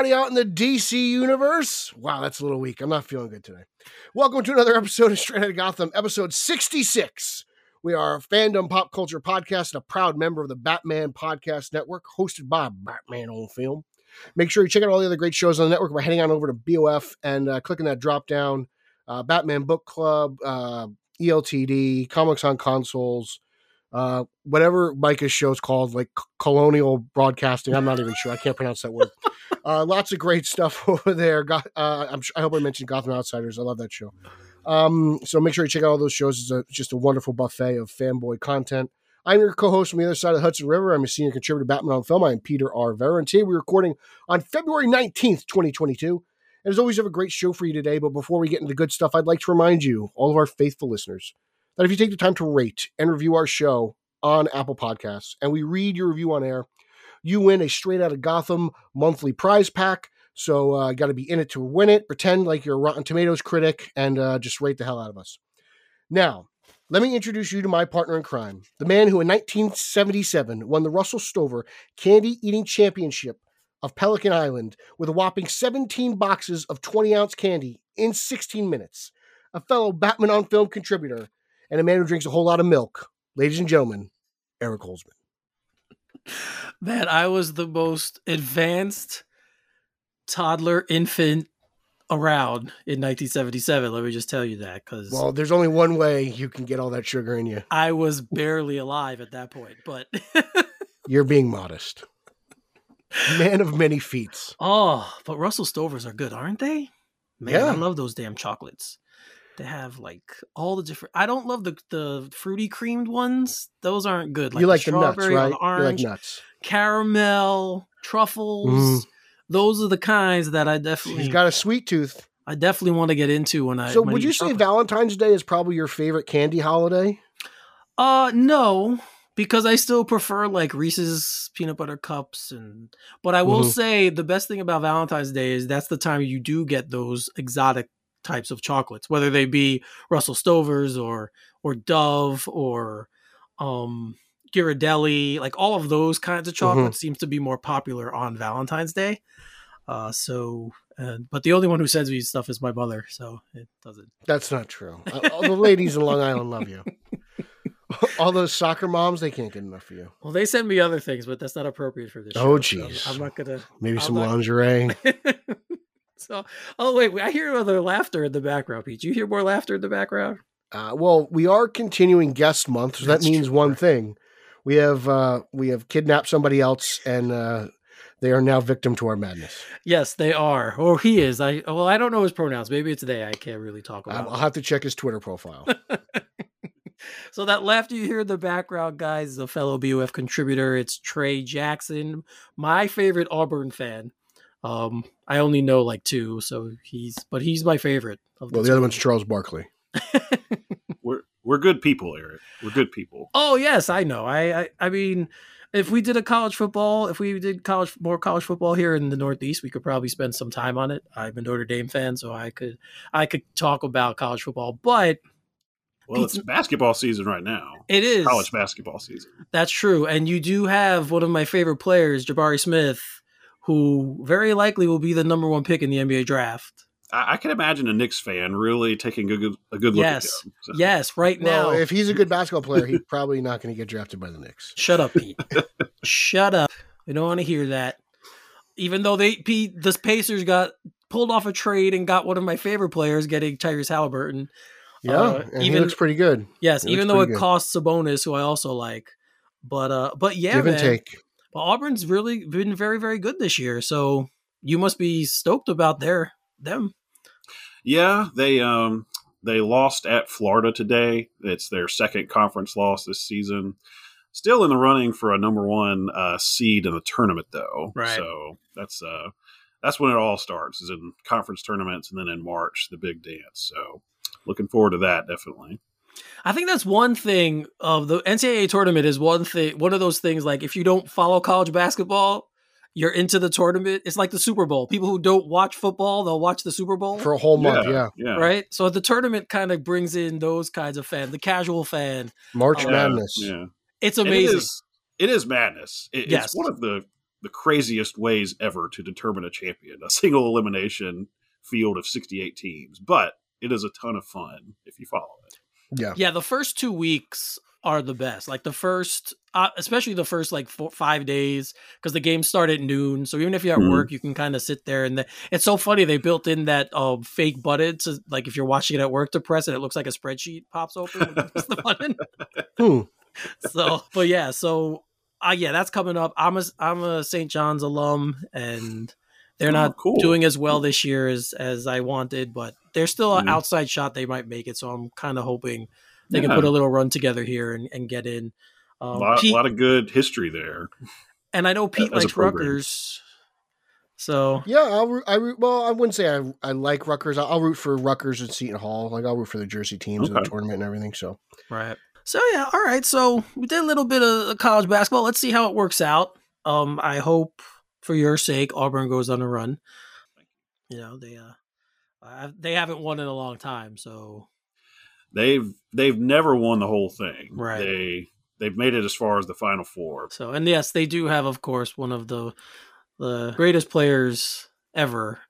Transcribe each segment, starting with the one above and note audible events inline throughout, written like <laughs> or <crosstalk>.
Everybody out in the DC universe. Wow, that's a little weak. I'm not feeling good today. Welcome to another episode of Straight Outta Gotham, episode 66. We are a fandom pop culture podcast and a proud member of the Batman Podcast Network, hosted by Batman on Film. Make sure you check out all the other great shows on the network by heading on over to BOF and uh, clicking that drop down uh, Batman Book Club, uh, ELTD, Comics on Consoles, uh, whatever Micah's show is called, like Colonial Broadcasting. I'm not even sure. I can't pronounce that word. Uh, lots of great stuff <laughs> over there. Got, uh, I'm, su- I hope I mentioned Gotham Outsiders. I love that show. Um, so make sure you check out all those shows. It's a, just a wonderful buffet of fanboy content. I'm your co-host from the other side of the Hudson River. I'm a senior contributor to Batman on Film. I'm Peter R. Vera, and today we're recording on February 19th, 2022. And as always, we have a great show for you today. But before we get into the good stuff, I'd like to remind you, all of our faithful listeners, that if you take the time to rate and review our show on Apple Podcasts and we read your review on air, you win a straight out of Gotham monthly prize pack. So uh, got to be in it to win it. Pretend like you're a Rotten Tomatoes critic and uh, just rate the hell out of us. Now, let me introduce you to my partner in crime, the man who in 1977 won the Russell Stover Candy Eating Championship of Pelican Island with a whopping 17 boxes of 20 ounce candy in 16 minutes. A fellow Batman on Film contributor and a man who drinks a whole lot of milk. Ladies and gentlemen, Eric Holzman. Man, I was the most advanced toddler infant around in 1977. Let me just tell you that because Well, there's only one way you can get all that sugar in you. I was barely alive at that point. But <laughs> You're being modest. Man of many feats. oh, but Russell Stovers are good, aren't they? Man, Yeah. I love those damn chocolates. They have like all the different. I don't love the the fruity creamed ones. Those aren't good. Like you like the nuts, right? The You like nuts. caramel, truffles. Mhm. Those are the kinds that I definitely, He's got a sweet tooth. I definitely want to get into when I. So, when would you say chocolate. Valentine's Day is probably your favorite candy holiday? Uh, no, because I still prefer like Reese's peanut butter cups, and but I will Mhm. say the best thing about Valentine's Day is that's the time you do get those exotic types of chocolates, whether they be Russell Stovers or or Dove or um Ghirardelli, like all of those kinds of chocolates seems to be more popular on Valentine's Day. Uh, so, uh, but the only one who sends me stuff is my mother, so it doesn't. That's not true. Uh, All the ladies in Long Island love you. <laughs> All those soccer moms, they can't get enough of you. Well, they send me other things, but that's not appropriate for this. Oh, so jeez. I'm not gonna. Maybe I'm some not- lingerie. <laughs> so, oh wait, I hear other laughter in the background. Pete, you hear more laughter in the background? Uh, well, we are continuing guest month, so That's that means true, one thing: we have uh, we have kidnapped somebody else, and uh, they are now victim to our madness. Yes, they are, or he is. I well, I don't know his pronouns. Maybe it's they. I can't really talk about. I'll have to check his Twitter profile. <laughs> so that laughter you hear in the background, guys, is a fellow BOF contributor. It's Trey Jackson, my favorite Auburn fan. Um, I only know like two, so he's but he's my favorite. Of well, the two. other one's Charles Barkley. <laughs> We're we're good people, Eric. We're good people. Oh yes, I know. I, I I mean, if we did a college football, if we did college more college football here in the Northeast, we could probably spend some time on it. I'm a Notre Dame fan, so I could I could talk about college football, but Well, it's basketball season right now. it is College basketball season. That's true, and you do have one of my favorite players, Jabari Smith, who very likely will be the number one pick in the NBA draft. I, I can imagine a Knicks fan really taking a good a good look Yes. at him. So- Yes, right Well, now. if he's a good basketball player, he's probably not going to get drafted by the Knicks. Shut up, Pete. <laughs> Shut up. We don't want to hear that. Even though they Pete, the Pacers got pulled off a trade and got one of my favorite players, getting Tyrese Halliburton. Yeah, Uh, and he looks pretty good. Yes, He even though it pretty good. costs Sabonis, who I also like. But uh, but yeah, Give and take. But Auburn's really been very very good this year. So you must be stoked about their them. Yeah, they um they lost at Florida today. It's their second conference loss this season. Still in the running for a number one uh, seed in the tournament, though. Right. So that's uh that's when it all starts is in conference tournaments and then in March the big dance. So looking forward to that definitely. I think that's one thing of the NCAA tournament is one thing one of those things like if you don't follow college basketball, you're into the tournament. It's like the Super Bowl. People who don't watch football, they'll watch the Super Bowl for a whole month. Yeah, yeah. right. So the tournament kind of brings in those kinds of fans, the casual fan. March Yeah. Madness. Yeah. It's amazing. It is, it is madness. It- Yes. It's one of the the craziest ways ever to determine a champion. A <laughs> single elimination field of 68 teams, but it is a ton of fun if you follow it. Yeah. Yeah, the first two weeks are the best. Like the first, uh, especially the first like four, five days, because the games start at noon. So even if you're at Mhm. work, you can kind of sit there. And the, it's so funny they built in that um, fake button to like if you're watching it at work to press it, it looks like a spreadsheet pops open press the <laughs> button. So, but yeah, so uh, yeah, that's coming up. I'm a I'm a St. John's alum, and they're Oh, not cool. doing as well this year as as I wanted, but they're still an Mhm. outside shot they might make it. So I'm kind of hoping they can put a little run together here and, and get in. A Um, lot, Pete, lot of good history there. and I know Pete likes program. Rutgers, so Yeah, I'll root, I root, well, I wouldn't say I I like Rutgers. I'll, I'll root for Rutgers and Seton Hall. Like I'll root for the Jersey teams in the tournament and everything. So right. So yeah, all right. So we did a little bit of college basketball. Let's see how it works out. Um, I hope for your sake Auburn goes on a run. You know they uh, they haven't won in a long time, so They've they've never won the whole thing. Right. They they've made it as far as the final four. So, and yes, they do have, of course, one of the the greatest players ever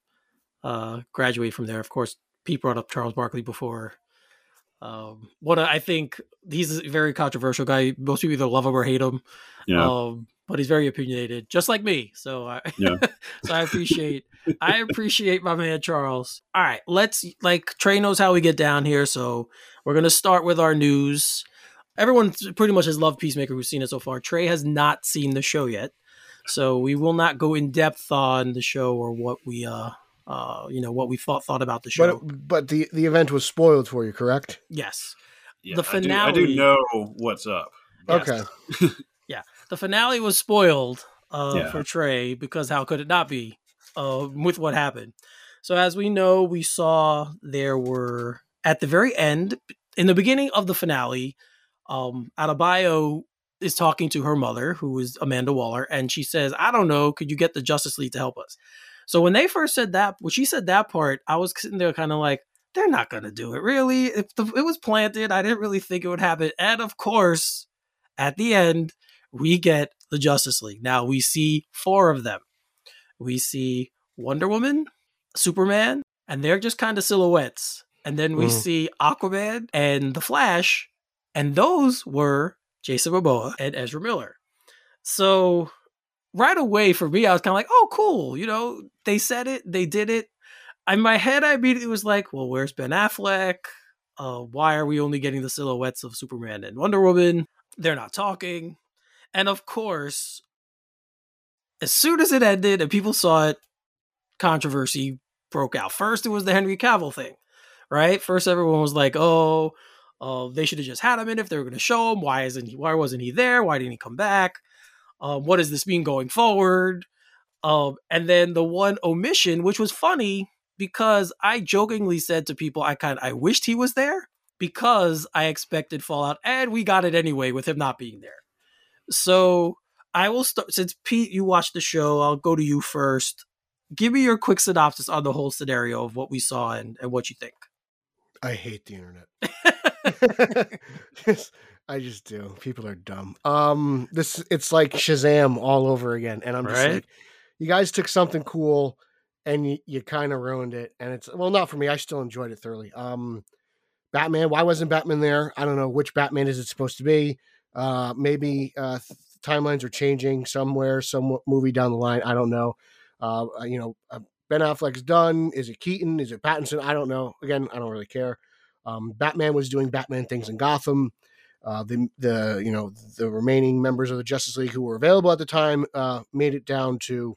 uh, graduate from there. Of course, Pete brought up Charles Barkley before. Um, what I think he's a very controversial guy. Most people either love him or hate him. Yeah. Um, but he's very opinionated, just like me. So I, Yeah. <laughs> so I appreciate, I <laughs> appreciate my man Charles. All right, let's like Trey knows how we get down here, so we're gonna start with our news. Everyone pretty much has loved Peacemaker who's seen it so far. Trey has not seen the show yet, so we will not go in depth on the show or what we uh uh you know what we thought thought about the show. but but the the event was spoiled for you, correct? yes, yeah. the I do, I do know what's up. Yes. Okay. <laughs> the finale was spoiled uh, Yeah. for Trey because how could it not be uh, with what happened? So as we know, we saw there were at the very end, in the beginning of the finale, um, Adebayo is talking to her mother, who is Amanda Waller, and she says, "I don't know, could you get the Justice League to help us?" So when they first said that, when she said that part, I was sitting there kind of like, "They're not going to do it, really." If the, it was planted, I didn't really think it would happen, and of course, at the end, we get the Justice League. Now we see four of them. We see Wonder Woman, Superman, and they're just kind of silhouettes. And then we Mhm. see Aquaman and the Flash, and those were Jason Momoa and Ezra Miller. So right away for me, I was kind of like, oh, cool. You know, they said it, they did it. In my head, I immediately was like, well, where's Ben Affleck? Uh, why are we only getting the silhouettes of Superman and Wonder Woman? They're not talking. And of course, as soon as it ended and people saw it, controversy broke out. First, it was the Henry Cavill thing, right? First, everyone was like, "Oh, uh, they should have just had him in if they were going to show him. Why isn't he? Why wasn't he there? Why didn't he come back? Um, what does this mean going forward?" Um, and then the one omission, which was funny because I jokingly said to people, "I kind, I wished he was there." Because I expected Fallout, and we got it anyway with him not being there. So I will start since Pete, you watched the show. I'll go to you first. Give me your quick synopsis on the whole scenario of what we saw and, and what you think. I hate the internet. <laughs> <laughs> I just do. People are dumb. Um, this it's like Shazam all over again, and I'm just Right. like, you guys took something cool and you, you kind of ruined it. And it's well, not for me. I still enjoyed it thoroughly. Um, Batman. Why wasn't Batman there? I don't know. Which Batman is it supposed to be? Uh, maybe uh, th- timelines are changing somewhere, some movie down the line. I don't know. Uh, uh, you know, uh, Ben Affleck's done. Is it Keaton? Is it Pattinson? I don't know. Again, I don't really care. Um, Batman was doing Batman things in Gotham. Uh, the the you know the remaining members of the Justice League who were available at the time uh, made it down to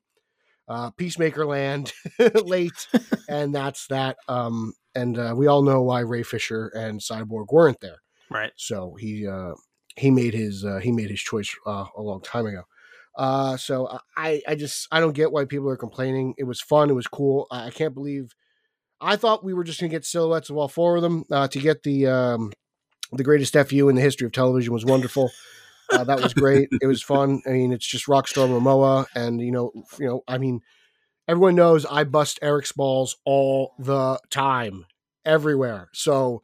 uh, Peacemaker Land <laughs> late, <laughs> and that's that. Um, and uh, we all know why Ray Fisher and Cyborg weren't there. Right. So he uh, he made his uh, he made his choice uh, a long time ago. Uh, so I, I just I don't get why people are complaining. It was fun. It was cool. I, I can't believe. I thought we were just gonna get silhouettes of all four of them. Uh, to get the um, the greatest fu in the history of television was wonderful. Uh, that was great. it was fun. I mean, it's just Rockstar Momoa, and you know, you know, I mean, everyone knows I bust Eric's balls all the time, everywhere. So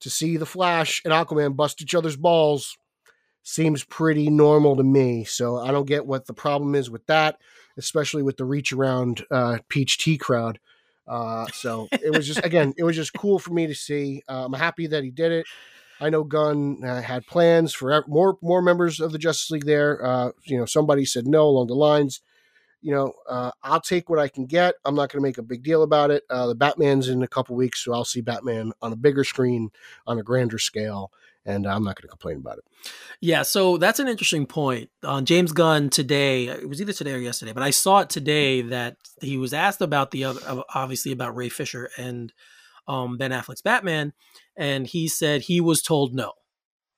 to see the Flash and Aquaman bust each other's balls seems pretty normal to me. So I don't get what the problem is with that, especially with the reach around uh, Peach Tea crowd. Uh, so it was just again, it was just <laughs> cool for me to see. Uh, I'm happy that he did it. I know Gunn uh, had plans for more more members of the Justice League there. Uh, you know, somebody said no along the lines. You know, uh, I'll take what I can get. I'm not going to make a big deal about it. Uh, the Batman's in a couple weeks, so I'll see Batman on a bigger screen, on a grander scale, and I'm not going to complain about it. Yeah, so that's an interesting point. On uh, James Gunn today, it was either today or yesterday, but I saw it today that he was asked about the other, obviously about Ray Fisher and um, Ben Affleck's Batman, and he said he was told no,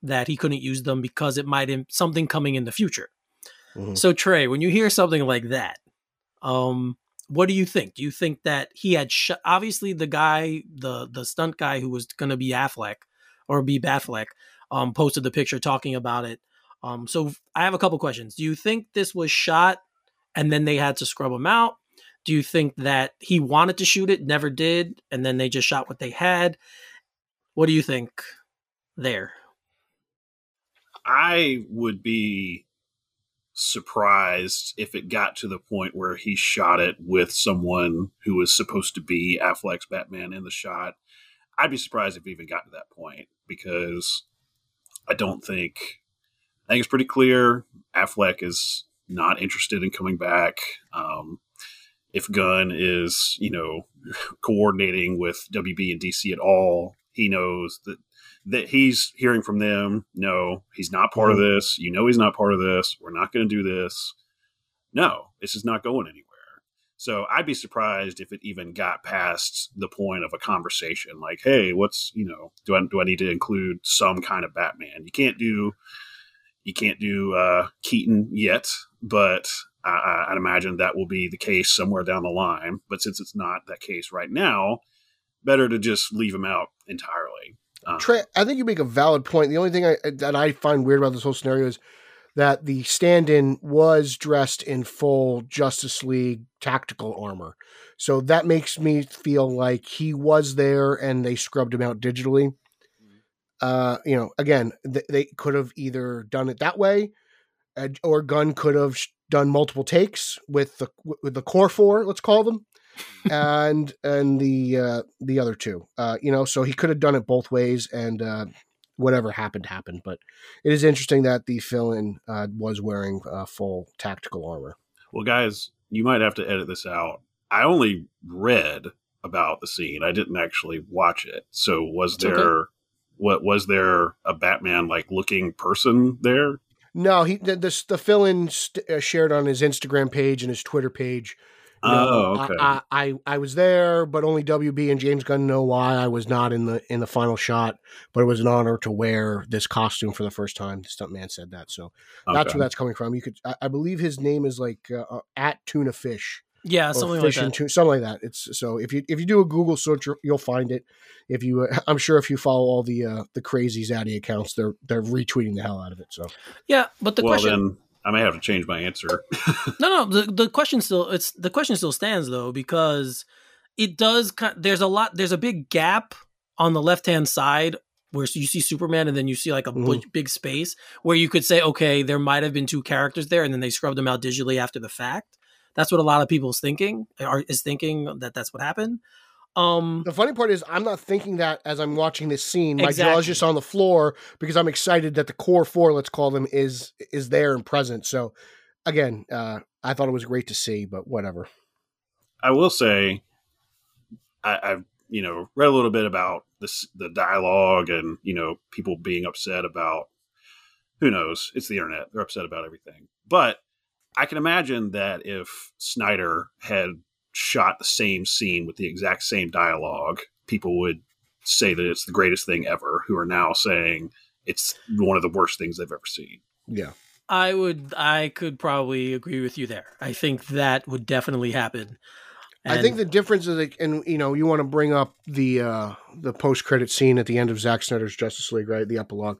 that he couldn't use them because it might Im- something coming in the future. Mm-hmm. So Trey, when you hear something like that, um, what do you think? Do you think that he had sh- obviously the guy, the the stunt guy who was going to be Affleck or B Batfleck, um, posted the picture talking about it. Um, so I have a couple questions. Do you think this was shot and then they had to scrub him out? Do you think that he wanted to shoot it, never did, and then they just shot what they had? What do you think there? I would be surprised if it got to the point where he shot it with someone who was supposed to be Affleck's Batman in the shot. I'd be surprised if it even got to that point because I don't think I think it's pretty clear Affleck is not interested in coming back. Um, if Gunn is, you know, <laughs> coordinating with WB and DC at all, he knows that that he's hearing from them. No, he's not part mm-hmm. of this. You know, he's not part of this. We're not going to do this. No, this is not going anywhere. So I'd be surprised if it even got past the point of a conversation like, "Hey, what's you know, do I do I need to include some kind of Batman? You can't do, you can't do uh, Keaton yet, but I, would imagine that will be the case somewhere down the line. But since it's not that case right now, better to just leave him out entirely. Um, Trey, I think you make a valid point. The only thing I, that I find weird about this whole scenario is that the stand-in was dressed in full Justice League tactical armor. So that makes me feel like he was there and they scrubbed him out digitally. Mm-hmm. Uh, you know, again, th- they could have either done it that way, uh, or Gunn could have done multiple takes with the with the core four, let's call them, <laughs> and and the uh, the other two. Uh, you know, so he could have done it both ways, and uh, whatever happened happened. But it is interesting that the fill-in uh, was wearing uh, full tactical armor. Well, guys, you might have to edit this out. I only read about the scene. I didn't actually watch it. So was it's there okay. what was there a Batman like looking person there? No, he the the, the fill-in st- uh, shared on his Instagram page and his Twitter page. You oh, okay. I, I, I, I was there, but only WB and James Gunn know why I was not in the in the final shot. But it was an honor to wear this costume for the first time. The stuntman said that, so okay. that's where that's coming from. You could, I, I believe, his name is like uh, uh at Tuna Fish. Yeah, something like that. Tuna, something like that. It's so if you if you do a Google search, you'll find it. If you, uh, <laughs> I'm sure if you follow all the uh, the crazy Zaddy accounts, they're they're retweeting the hell out of it. So yeah, but the well, question. Then I may have to change my answer. <laughs> no, no, the the question still it's the question still stands though because it does. There's a lot. There's a big gap on the left hand side where you see Superman and then you see like a mm-hmm. big space where you could say, okay, there might have been two characters there, and then they scrubbed them out digitally after the fact. That's what a lot of people's thinking are is thinking that that's what happened. Um, the funny part is, I'm not thinking that as I'm watching this scene. My exactly. jaw is just on the floor because I'm excited that the core four, let's call them, is is there and present. So, again, uh, I thought it was great to see, but whatever. I will say, I, I've you know read a little bit about this the dialogue and you know people being upset about who knows it's the internet they're upset about everything but i can imagine that if snyder had shot the same scene with the exact same dialogue, people would say that it's the greatest thing ever, who are now saying it's one of the worst things they've ever seen. Yeah. I would I could probably agree with you there. I think that would definitely happen. I think the difference is, like, and you know, you want to bring up the uh the post credit scene at the end of Zack Snyder's Justice League, right? The epilogue.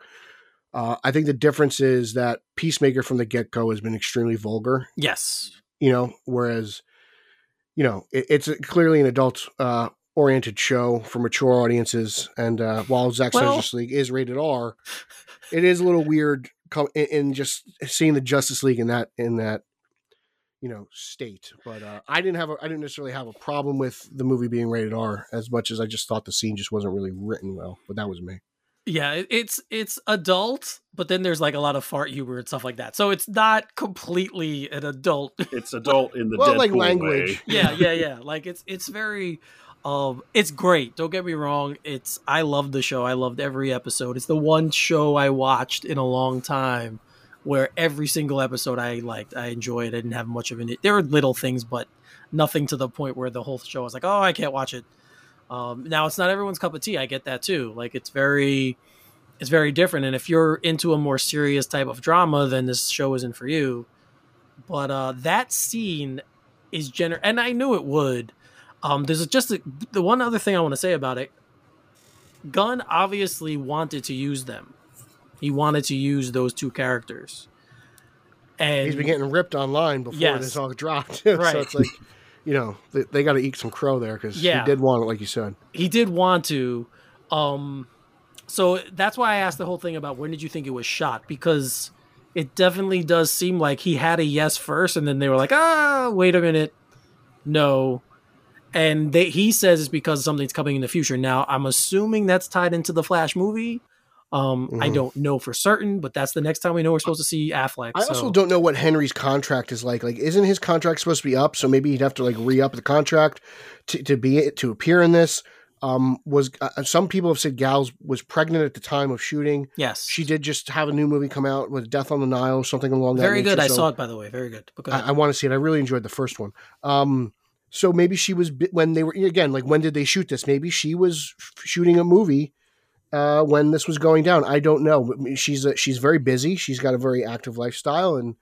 Uh, I think the difference is that Peacemaker from the get go has been extremely vulgar. yes, You know, whereas, you know, it, it's clearly an adult uh, oriented show for mature audiences, and uh, while Zack Well- Justice League is rated R, it is a little weird co- in, in just seeing the Justice League in that in that you know state. But uh, I didn't have a, I didn't necessarily have a problem with the movie being rated R as much as I just thought the scene just wasn't really written well. But that was me. Yeah, it's it's adult, but then there's like a lot of fart humor and stuff like that. So it's not completely an adult. <laughs> It's adult in the Well, Deadpool like way. language. yeah, yeah, <laughs> yeah. Like it's it's very um it's great. Don't get me wrong. It's I loved the show. I loved every episode. It's the one show I watched in a long time where every single episode I liked. I enjoyed. I didn't have much of an there were little things but nothing to the point where the whole show was like, "Oh, I can't watch it." Um now it's not everyone's cup of tea. I get that too. Like it's very it's very different and if you're into a more serious type of drama then this show isn't for you. But uh that scene is gener and I knew it would. Um, there's just a, the one other thing I want to say about it. Gunn obviously wanted to use them. He wanted to use those two characters, and He's been getting ripped online before Yes. this all dropped. <laughs> so Right. it's like, you know, they, they got to eat some crow there because Yeah. he did want it, like you said. he did want to. Um, so that's why I asked the whole thing about when did you think it was shot because it definitely does seem like he had a yes first, and then they were like, ah, wait a minute, no. And they, he says it's because something's coming in the future. Now I'm assuming that's tied into the Flash movie. Um, I Mhm. don't know for certain, but that's the next time we know we're supposed to see Affleck. I also don't know what Henry's contract is like. Like, isn't his contract supposed to be up? So maybe he'd have to like re up the contract to, to be to appear in this. Um, was uh, some people have said Gals was pregnant at the time of shooting. Yes, She did just have a new movie come out with Death on the Nile, something along that. very good. nature. I So saw it by the way. Very good. Go. I, I want to see it. I really enjoyed the first one. Um, so maybe she was when they were again like when did they shoot this? Maybe she was f- shooting a movie uh, when this was going down. I don't know. She's a, she's very busy. She's got a very active lifestyle, and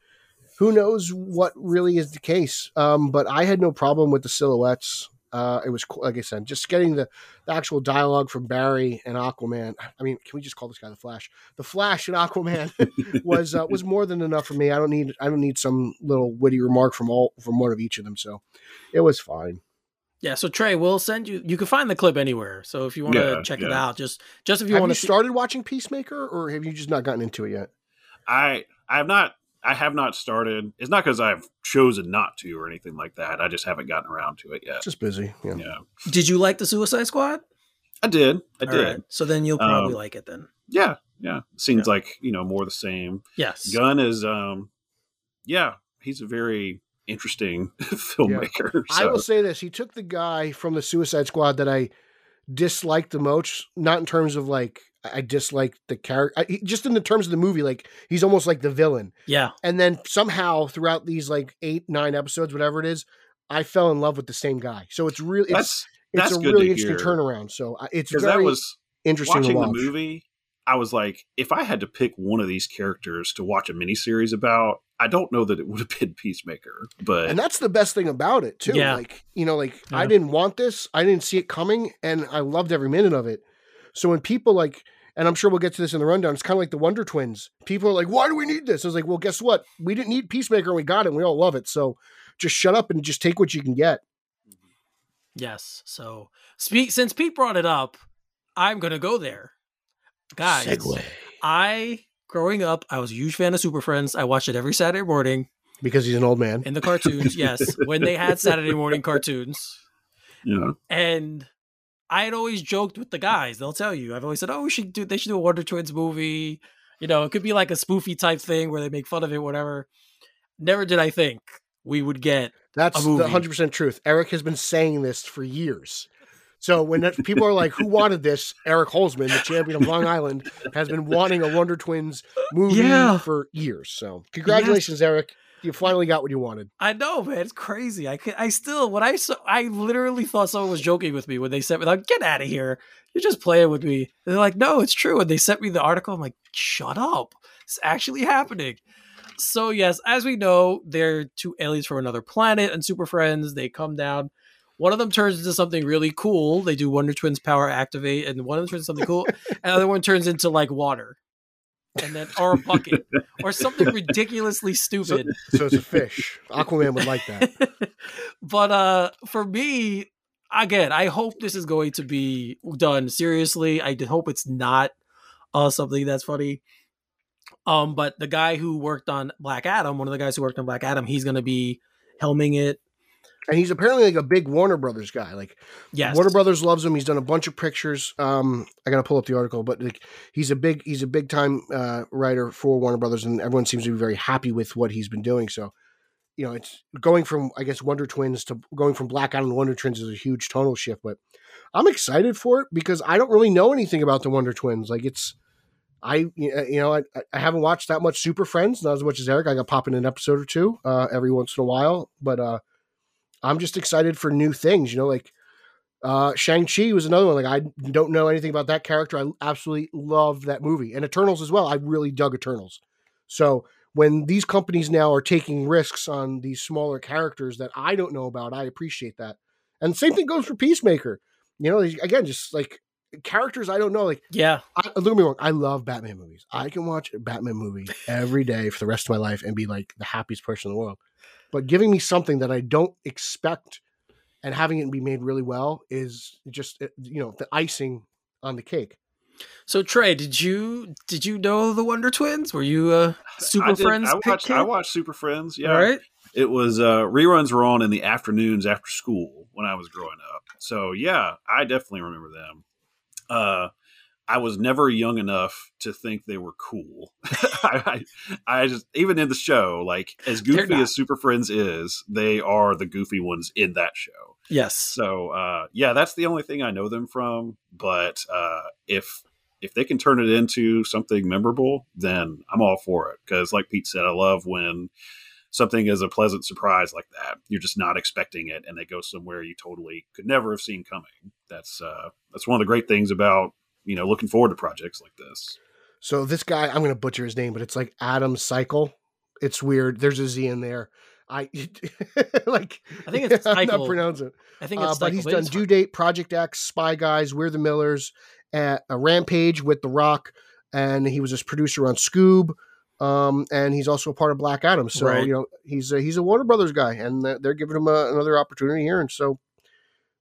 who knows what really is the case. Um, but I had no problem with the silhouettes. Uh, it was like I said, just getting the, the actual dialogue from Barry and Aquaman. I mean, can we just call this guy the Flash? The Flash and Aquaman <laughs> was uh, was more than enough for me. I don't need I don't need some little witty remark from all from one of each of them. So it was fine. Yeah, so Trey, we'll send you. You can find the clip anywhere. So if you want to Yeah, check it out, just just if you have want you to. See, started watching Peacemaker, or have you just not gotten into it yet? I I have not I have not started. It's not because I've chosen not to or anything like that. I just haven't gotten around to it yet. Just busy. Yeah. Yeah, did you like the Suicide Squad? I did. I All did. right, So then you'll probably Um, like it then. Yeah, yeah. Seems like you know more the same. Yes. Gunn is um, yeah, he's a very interesting <laughs> filmmaker. I so- will say this: he took the guy from the Suicide Squad that I disliked the most, not in terms of like I disliked the character, just in the terms of the movie. Like he's almost like the villain, Yeah. and then somehow throughout these like eight, nine episodes, whatever it is, I fell in love with the same guy. So it's really it's that's it's that's a good really to interesting hear. turnaround. So it's very that was interesting watching to the movie. I was like, if I had to pick one of these characters to watch a miniseries about, I don't know that it would have <laughs> been Peacemaker, but And that's the best thing about it too. Yeah. Like, you know, like I didn't want this. I didn't see it coming and I loved every minute of it. So when people like and I'm sure we'll get to this in the rundown, it's kind of like the Wonder Twins. People are like, why do we need this? I was like, well, guess what? We didn't need Peacemaker and we got it and we all love it. So just shut up and just take what you can get. Yes. So speak since Pete brought it up, I'm gonna go there, guys. I growing up, I was a huge fan of Super Friends. I watched it every Saturday morning Because he's an old man. in the cartoons. yes, <laughs> when they had Saturday morning cartoons. you know, And I had always joked with the guys. They'll tell you. I've always said, "Oh, we should do. They should do a Wonder Twins movie." You know, it could be like a spoofy type thing where they make fun of it, whatever. Never did I think we would get. That's a the 100% truth. Eric has been saying this for years. So when that, people are like, who wanted this? Eric Holzman, the champion of Long Island, has been wanting a Wonder Twins movie Yeah. for years. So congratulations, Eric. You finally got what you wanted. I know, man. It's crazy. I I still when I saw, I literally thought someone was joking with me when they sent me like, "Get out of here! You're just playing with me." And they're like, "No, it's true." And they sent me the article. I'm like, "Shut up! It's actually happening." so yes, as we know, they're two aliens from another planet and super friends. They come down. One of them turns into something really cool. They do Wonder Twins power activate, and one of them turns into something cool, and the other one turns into like water, and then or a bucket or something <laughs> ridiculously stupid. so it's a fish. Aquaman would like that. <laughs> but uh for me again i hope this is going to be done seriously I hope it's not uh something that's funny um but the guy who worked on black adam one of the guys who worked on black adam he's going to be helming it And he's apparently like a big Warner Brothers guy. Like yes Warner Brothers loves him. He's done a bunch of pictures. Um, I gotta pull up the article, but like he's a big he's a big time uh, writer for Warner Brothers, and everyone seems to be very happy with what he's been doing. So, you know, it's going from I guess Wonder Twins to going from Black to Wonder Twins is a huge tonal shift. But I'm excited for it because I don't really know anything about the Wonder Twins. Like it's. I you know I, I haven't watched that much Super Friends, not as much as Eric. I got pop in an episode or two uh, every once in a while, but uh, I'm just excited for new things. You know, like uh, Shang Chi was another one. Like I don't know anything about that character. I absolutely love that movie and Eternals as well. I really dug Eternals. So when these companies now are taking risks on these smaller characters that I don't know about, I appreciate that. And the same thing goes for Peacemaker. You know, again, just like characters I don't know. Like yeah I, don't me wrong, I love Batman movies. I can watch a Batman movie every day for the rest of my life and be like the happiest person in the world. But giving me something that I don't expect and having it be made really well is just uh, you know the icing on the cake. so trey did you did you know the wonder twins were you a <sighs> super I did- friends I pick watched. I watched Super Friends. Yeah, right it was uh, reruns were on in the afternoons after school when I was growing up. So yeah, I definitely remember them. Uh, I was never young enough to think they were cool. <laughs> I, I, just even in the show, like as goofy as Super Friends is, they are the goofy ones in that show. yes So uh, yeah, that's the only thing I know them from. But uh, if if they can turn it into something memorable, then I'm all for it. Because like Pete said, I love when something is a pleasant surprise like that. You're just not expecting it, and they go somewhere you totally could never have seen coming. That's uh, that's one of the great things about you know looking forward to projects like this. So this guy, I'm going to butcher his name, but it's like Adam Cycle. It's weird. There's a Z in there. I <laughs> like. I think it's <laughs> I'm not Cycle. pronouncing it. i think Uh, it's but like he's done Due Date, Project X, Spy Guys, We're the Millers, at a Rampage with The Rock, and he was his producer on Scoob. Um, and he's also a part of Black Adam. So Right. you know he's a, he's a Warner Brothers guy, and they're- they're giving him a, another opportunity here. And so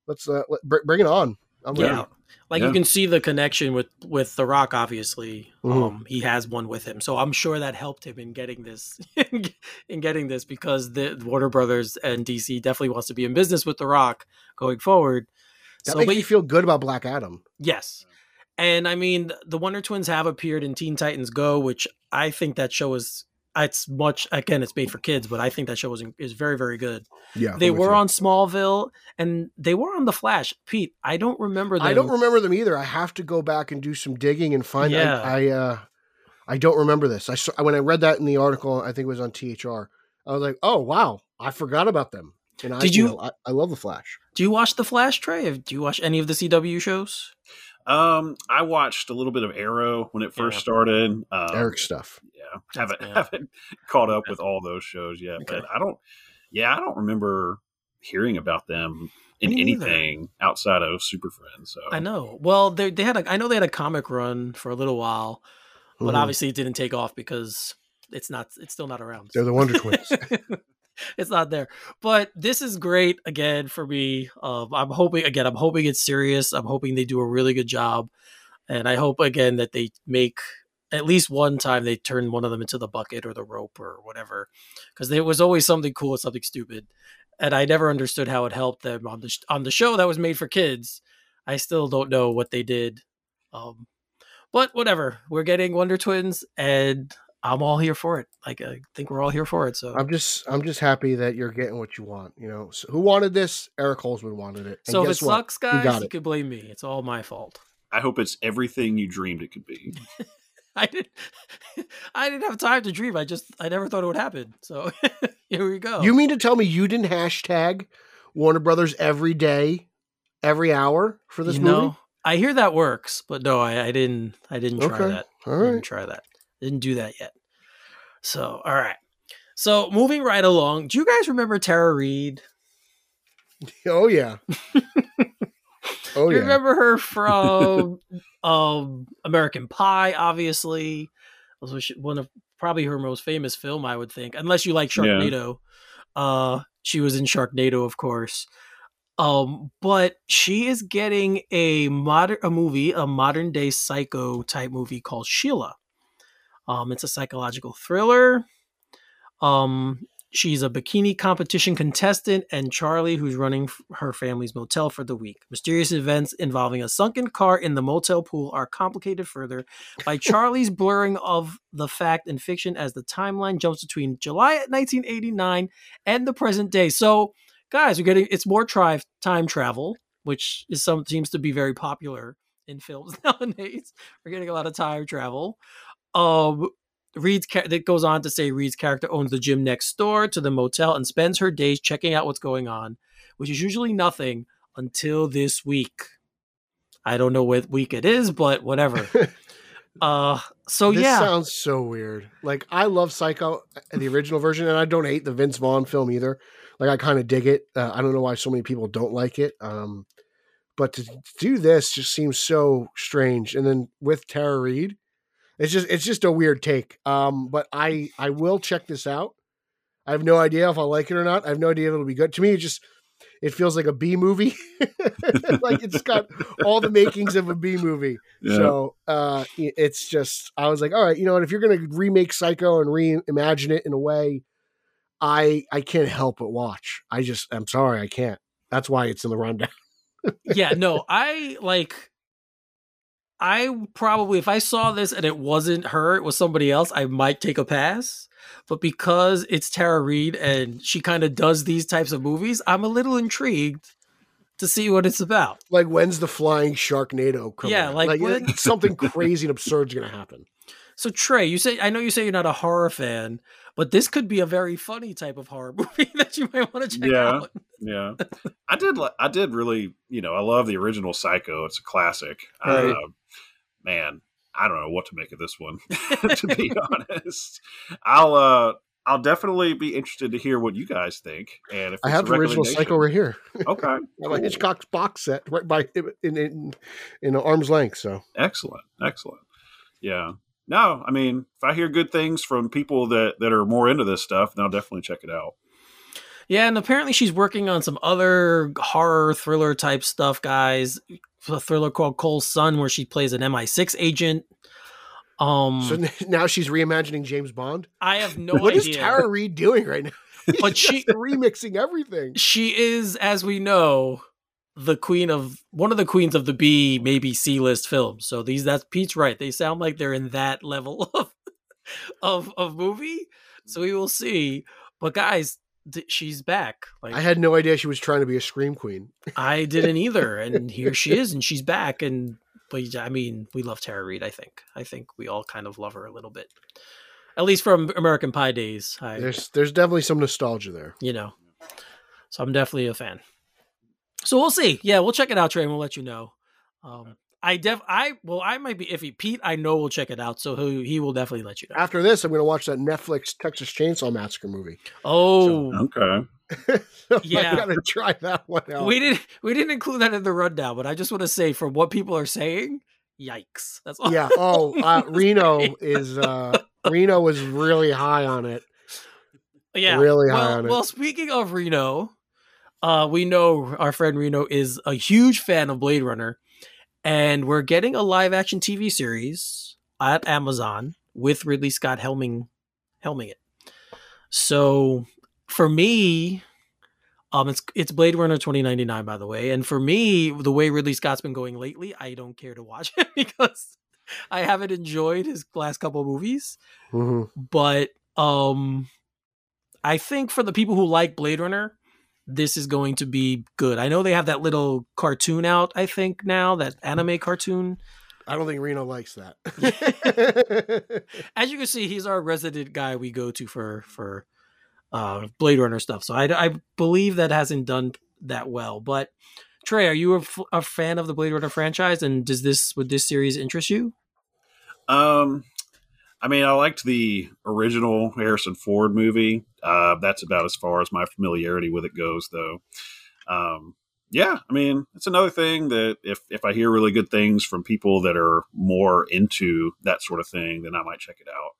let's uh, let, bring it on. I'm yeah ready. like Yeah. you can see the connection with with the rock obviously Mhm. um he has one with him so i'm sure that helped him in getting this <laughs> in getting this because the warner brothers and dc definitely wants to be in business with the rock going forward That so makes but me feel good about Black Adam. yes and i mean the wonder twins have appeared in teen titans go which i think that show is it's much again it's made for kids but i think that show was is very very good Yeah, they were you. on smallville and they were on the flash pete i don't remember them I don't remember them either. I have to go back and do some digging and find. Yeah. I, I uh, I don't remember this. I saw, when I read that in the article. I think it was on THR. I was like, oh wow, I forgot about them. And I, Did you? you- know, I, I love the Flash. Do you watch the Flash, Trey? Do you watch any of the CW shows? Um, I watched a little bit of Arrow when it first Yeah. started. Um, Eric stuff. yeah, <laughs> haven't yeah. haven't caught up with all those shows yet, Okay. but I don't. Yeah, I don't remember hearing about them in Me neither. anything outside of Super Friends. So I know. Well, they they had a I know they had a comic run for a little while, but Mhm. obviously it didn't take off because it's not it's still not around. they're the Wonder Twins. <laughs> <laughs> it's not there. But this is great again for me. Um, I'm hoping again. I'm hoping it's serious. I'm hoping they do a really good job, and I hope again that they make at least one time they turn one of them into the bucket or the rope or whatever, because there was always something cool and something stupid, and I never understood how it helped them on the sh- on the show that was made for kids. I still don't know what they did. Um, but whatever. We're getting Wonder Twins, and I'm all here for it. Like I think we're all here for it. So I'm just, I'm just happy that you're getting what you want. You know, so who wanted this? Eric Holzman wanted it. And So if it guess what? sucks, guys, got you it. can blame me. It's all my fault. I hope it's everything you dreamed it could be. <laughs> I didn't. <laughs> I didn't have time to dream. I just. I never thought it would happen. So <laughs> here we go. You mean to tell me you didn't hashtag Warner Brothers every day, every hour for this You movie? know, I hear that works, but no, I, I didn't. I didn't try Okay. that. All I didn't right. try that. Didn't do that yet. So all right. So moving right along, do you guys remember Tara Reid? <laughs> Oh yeah. <laughs> oh you yeah. remember her <laughs> from um, American Pie, obviously. That was one of probably her most famous film, I would think, unless you like Sharknado. Uh, she was in Sharknado, of course. Um, but she is getting a modern a movie, a modern day psycho type movie called Sheila. Um, it's a psychological thriller. Um, she's a bikini competition contestant, and Charlie, who's running her family's motel for the week. Mysterious events involving a sunken car in the motel pool are complicated further by <laughs> Charlie's blurring of the fact and fiction as the timeline jumps between July 1989 and the present day. So, guys, we're getting it's more tri- time travel, which is some seems to be very popular in films <laughs> nowadays. We're getting a lot of time travel. Um, Reid's that goes on to say Reid's character owns the gym next door to the motel and spends her days checking out what's going on, which is usually nothing until this week. I don't know what week it is, but whatever. <laughs> uh, so this yeah, sounds so weird. Like I love Psycho, uh, the original version, and I don't hate the Vince Vaughn film either. Like I kind of dig it. Uh, I don't know why so many people don't like it. Um, but to do this just seems so strange. And then with Tara Reid, it's just it's just a weird take. Um, but I I will check this out. I have no idea if I'll like it or not. I have no idea if it'll be good. To me, it just it feels like a B movie. <laughs> like it's got all the makings of a B movie. Yeah. So uh, it's just I was like, all right, you know what? If you're gonna remake Psycho and reimagine it in a way, I I can't help but watch. I just I'm sorry, I can't. That's why it's in the rundown. yeah, no, I like. I probably, if I saw this and it wasn't her, it was somebody else, I might take a pass. But because it's Tara Reid and she kind of does these types of movies, I'm a little intrigued to see what it's about. Like when's the flying Sharknado coming? Yeah, out? like, when- <laughs> something crazy and absurd's gonna happen. So Trey, you say I know you say you're not a horror fan, but this could be a very funny type of horror <laughs> movie that you might want to check Yeah. out. yeah Yeah. i did i did really you know i love the original psycho it's a classic Right. uh, man i don't know what to make of this one <laughs> <laughs> to be honest i'll uh i'll definitely be interested to hear what you guys think and if I have the original Psycho recommendation- right here. okay <laughs> I have a. Hitchcock's box set right by in in in arm's length. So excellent excellent yeah no i mean if i hear good things from people that that are more into this stuff then i'll definitely check it out Yeah, and apparently she's working on some other horror thriller type stuff, guys. A thriller called Cole's Son, where she plays an MI6 agent. Um, so <laughs> now she's reimagining James Bond. I have no What is idea. What is Tara Reid doing right now? <laughs> But She's she- remixing everything. she is, as we know, the queen of one of the queens of the B, maybe C list films. So these, that's Pete's right. They sound like they're in that level <laughs> of of of movie. So we will see. But guys, th- she's back. Like I had no idea she was trying to be a scream queen. I didn't either, <laughs> and here she is, and she's back. And but I mean, we love Tara Reid. I think. I think we all kind of love her a little bit, at least from American Pie days. I, There's there's definitely some nostalgia there. you know, so I'm definitely a fan. So we'll see. Yeah, we'll check it out, Trey, and we'll let you know. Um, I def, I well, I might be iffy. Pete, I know will check it out, so he he will definitely let you know. After this, I'm going to watch that Netflix Texas Chainsaw Massacre movie. Oh, okay <laughs> Yeah. I got to try that one out. we didn't we didn't include that in the rundown, but I just want to say, from what people are saying, yikes! That's all. yeah. <laughs> Oh, uh, Reno is uh, Reno was really high on it. Yeah. Really high well, on it. well, speaking of Reno, uh, we know our friend Reno is a huge fan of Blade Runner, and we're getting a live action TV series at Amazon with Ridley Scott helming helming it. So for me, um, it's it's Blade Runner twenty ninety nine, by the way, and for me, the way Ridley Scott's been going lately, I don't care to watch <laughs> it because I haven't enjoyed his last couple of movies Mhm. but um I think for the people who like Blade Runner, this is going to be good. I know they have that little cartoon out, I think now, that anime cartoon. I don't think Reno likes that. <laughs> As you can see, he's our resident guy we go to for for uh Blade Runner stuff. So I I believe that hasn't done that well, but Trey, are you a fan of the Blade Runner franchise and does this would this series interest you? Um, I mean, I liked the original Harrison Ford movie. Uh, that's about as far as my familiarity with it goes, though. Um, yeah, I mean, it's another thing that if if I hear really good things from people that are more into that sort of thing, then I might check it out.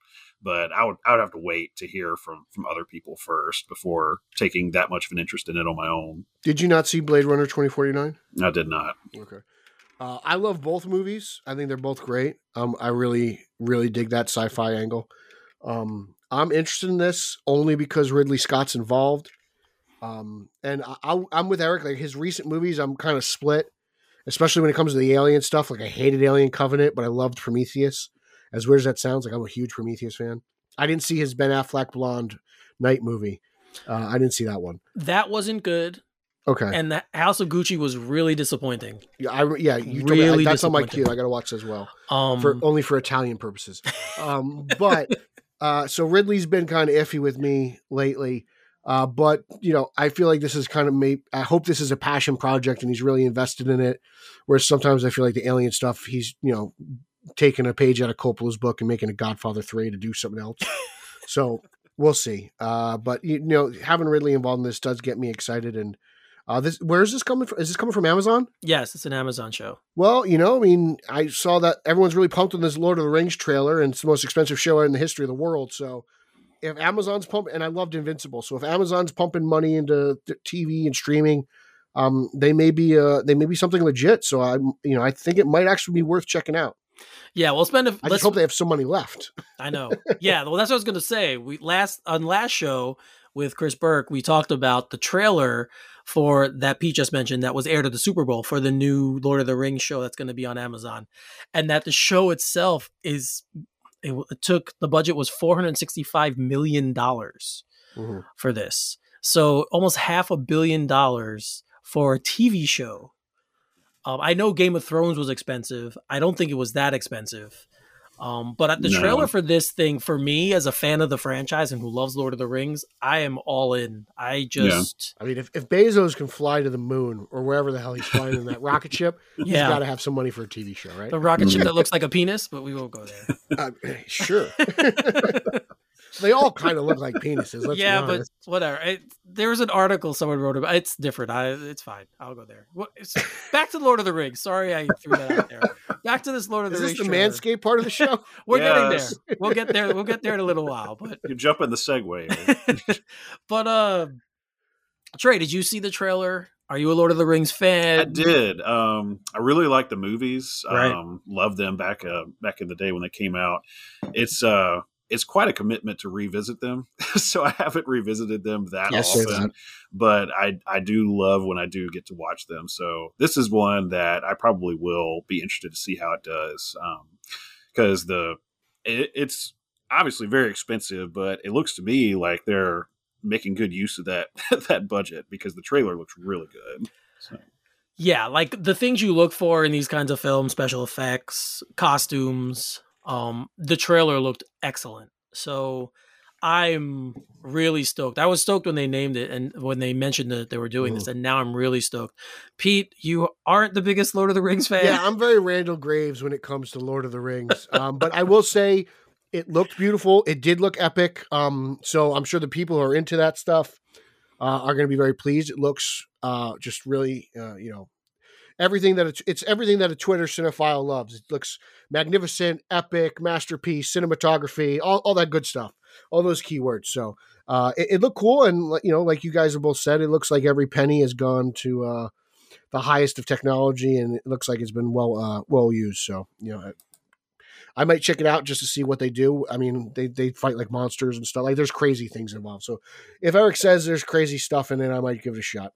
But I would I would have to wait to hear from from other people first before taking that much of an interest in it on my own. Did you not see Blade Runner twenty forty nine? I did not. Okay. Uh, I love both movies. I think they're both great. Um, I really, really dig that sci-fi angle. Um, I'm interested in this only because Ridley Scott's involved. Um, and I, am with Eric. Like his recent movies, I'm kind of split, especially when it comes to the alien stuff. Like I hated Alien Covenant, but I loved Prometheus. As weird as that sounds, like I'm a huge Prometheus fan. I didn't see his Ben Affleck blonde night movie. Uh, I didn't see that one. That wasn't good. Okay. And the House of Gucci was really disappointing. Yeah, I yeah, you really told me, that's on my queue. I got to watch as well. Um, for only for Italian purposes. Um, <laughs> but uh, so Ridley's been kind of iffy with me lately. Uh, but you know, I feel like this is kind of made. I hope this is a passion project and he's really invested in it. Whereas sometimes I feel like the alien stuff, he's you know taking a page out of Coppola's book and making a Godfather three to do something else. <laughs> so we'll see. Uh, but you know, having Ridley involved in this does get me excited. And uh, this where is this coming from? Is this coming from Amazon? Yes, it's an Amazon show. Well, you know, I mean, I saw that everyone's really pumped on this Lord of the Rings trailer, and it's the most expensive show in the history of the world. So if Amazon's pumping, and I loved Invincible, so if Amazon's pumping money into TV and streaming, um, they may be uh, they may be something legit. So I, you know, I think it might actually be worth checking out. Yeah, we'll spend. A, I just hope they have some money left. I know. Yeah, well, that's what I was going to say. We last on last show with Chris Burke, we talked about the trailer for that Pete just mentioned that was aired at the Super Bowl for the new Lord of the Rings show that's going to be on Amazon, and that the show itself is it, it took the budget was 465 million dollars mm-hmm. for this. So almost half a billion dollars for a TV show. Um, I know Game of Thrones was expensive. I don't think it was that expensive. Um, but the no. trailer for this thing, for me as a fan of the franchise and who loves Lord of the Rings, I am all in. I just, yeah. I mean, if, if Bezos can fly to the moon or wherever the hell he's flying in that <laughs> rocket ship, yeah. he's got to have some money for a TV show, right? The rocket ship that looks like a penis, but we won't go there. <laughs> Uh, sure. <laughs> they all kind of look like penises. yeah, but whatever. It, there's an article someone wrote about. It's different. I, it's fine. I'll go there. back to Lord of the Rings. Sorry, I threw that out there. Back to this Lord of the Rings. Is this the Manscaped part of the show? <laughs> We're yes. getting there. We'll get there. We'll get there in a little while. But you jump in the segue. <laughs> but uh, Trey, did you see the trailer? Are you a Lord of the Rings fan? I did. Um, I really like the movies. Right. Um, loved them back uh, back in the day when they came out. It's uh, it's quite a commitment to revisit them. <laughs> so I haven't revisited them that yes, often, that. but I I do love when I do get to watch them. So this is one that I probably will be interested to see how it does, because um, the it, it's obviously very expensive, but it looks to me like they're making good use of that <laughs> that budget because the trailer looks really good. So. Yeah, like the things you look for in these kinds of films, special effects, costumes, um, the trailer looked excellent. So I'm really stoked. I was stoked when they named it and when they mentioned that they were doing this, and now I'm really stoked. Pete, you aren't the biggest Lord of the Rings fan. Yeah, I'm very Randall Graves when it comes to Lord of the Rings. Um, but I will say it looked beautiful. It did look epic. Um, so I'm sure the people who are into that stuff uh, are going to be very pleased. It looks uh, just really, uh, you know, everything that it's, it's everything that a Twitter cinephile loves. It looks magnificent, epic, masterpiece, cinematography, all, all that good stuff, all those keywords. So uh, it, it, looked cool, and you know, like you guys have both said, it looks like every penny has gone to uh, the highest of technology, and it looks like it's been well uh, well used. So you know. I might check it out just to see what they do. I mean, they, they fight like monsters and stuff. Like there's crazy things involved. So if Eric says there's crazy stuff in it, I might give it a shot.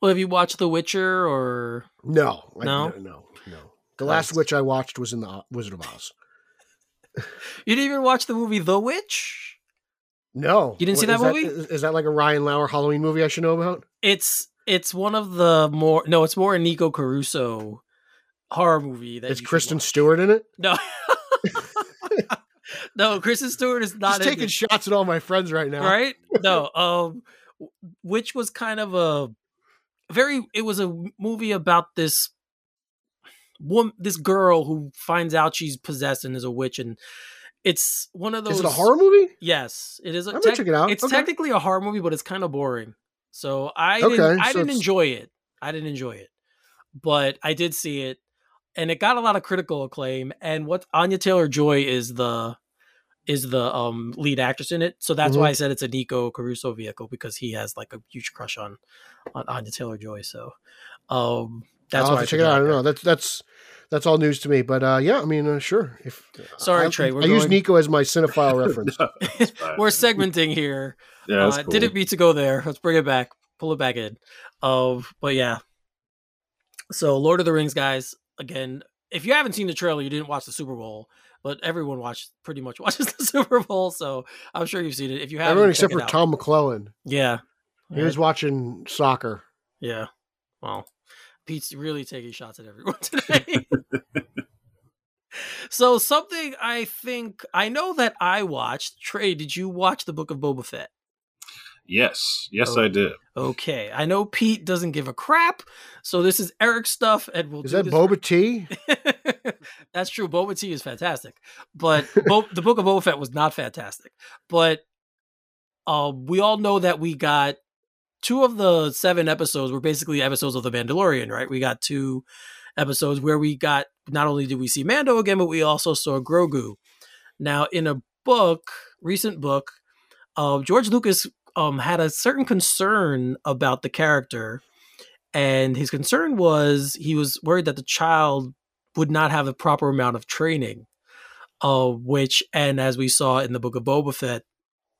Well, have you watched The Witcher or no? No, no, no. The last Witch I watched was in the uh, Wizard of Oz. <laughs> you didn't even watch the movie The Witch? No, you didn't what, see that movie. That, is that like a Ryan Lauer Halloween movie I should know about? It's it's one of the more no, it's more a Nico Caruso horror movie. That is Kristen Stewart in it? No. <laughs> no, Kristen Stewart is not taking shots at all my friends right now. Right? No. <laughs> Um, which was kind of a very it was a movie about this woman this girl who finds out she's possessed and is a witch and It's one of those. Is it a horror movie? Yes, it is. A I'm gonna check it out. It's Okay. technically a horror movie, but it's kind of boring. So I Okay, didn't. I so didn't it's- enjoy it. I didn't enjoy it, but I did see it, and it got a lot of critical acclaim. And what Anya Taylor Joy is the is the um lead actress in it. So that's Mm-hmm. why I said it's a Nico Caruso vehicle because he has like a huge crush on on Anya Taylor Joy. So um that's I'll why have to check it out. I don't know. That's that's that's all news to me. But uh, yeah, I mean, uh, sure. If Sorry, I, Trey, we're I use Nico as my cinephile <laughs> reference. That's. We're segmenting here. yeah, uh, cool. Didn't mean to go there. Let's bring it back. Pull it back in. Uh, but yeah. So Lord of the Rings, guys. Again, if you haven't seen the trailer, you didn't watch the Super Bowl. But everyone watched pretty much <laughs> watches the Super Bowl, so I'm sure you've seen it. If you haven't, Everyone except for out. Tom McClellan. Yeah, He was watching soccer. yeah. Well, Pete's really taking shots at everyone <laughs> today. <laughs> so something I think I know that I watched. Trey, did you watch the Book of Boba Fett? Yes, yes, Oh. I did. Okay, I know Pete doesn't give a crap, so this is Eric's stuff, and we'll Is do that this Boba <laughs> Tea? That's true. Boba Tea is fantastic, but Bo- <laughs> the Book of Boba Fett was not fantastic. But uh, we all know that we got two of the seven episodes were basically episodes of The Mandalorian, right? We got two episodes where we got not only did we see Mando again, but we also saw Grogu. Now, in a book, recent book, uh, George Lucas um, had a certain concern about the character, and his concern was he was worried that the child would not have the proper amount of training. Uh, which, and as we saw in the book of Boba Fett,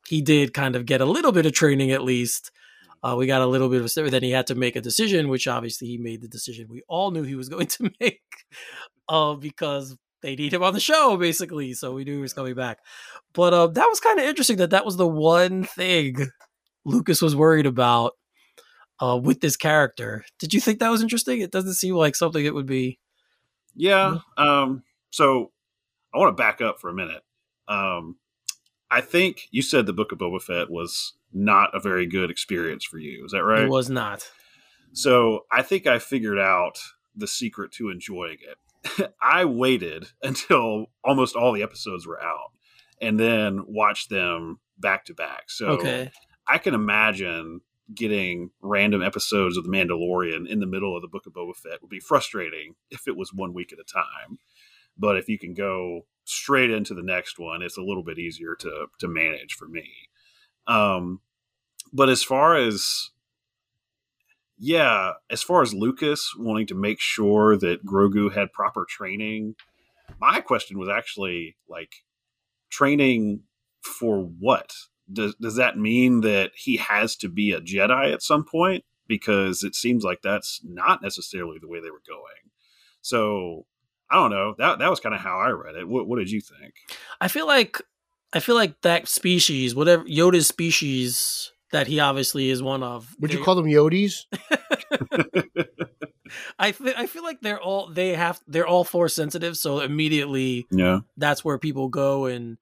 he did kind of get a little bit of training at least. Uh, we got a little bit of then he had to make a decision, which obviously he made the decision we all knew he was <laughs> going to make, uh, because they need him on the show basically. So we knew he was coming back. But uh, that was kind of interesting that that was the one thing Lucas was worried about uh, with this character. Did you think that was interesting? It doesn't seem like something it would be. Yeah. Um, so I want to back up for a minute. Um, I think you said the Book of Boba Fett was not a very good experience for you. Is that right? It was not. So I think I figured out the secret to enjoying it. <laughs> I waited <laughs> until almost all the episodes were out and then watched them back to back. So Okay. I can imagine getting random episodes of The Mandalorian in the middle of the Book of Boba Fett would be frustrating if it was one week at a time. But if you can go straight into the next one, it's a little bit easier to to manage for me. Um, but as far as yeah, as far as Lucas wanting to make sure that Grogu had proper training, my question was actually like training for what? Does does that mean that he has to be a Jedi at some point? Because it seems like that's not necessarily the way they were going. So I don't know. That that was kind of how I read it. What, what did you think? I feel like I feel like that species, whatever Yoda's species that he obviously is one of. Would you call them Yodis? <laughs> <laughs> I feel I feel like they're all they have they're all force sensitive, so immediately yeah, that's where people go and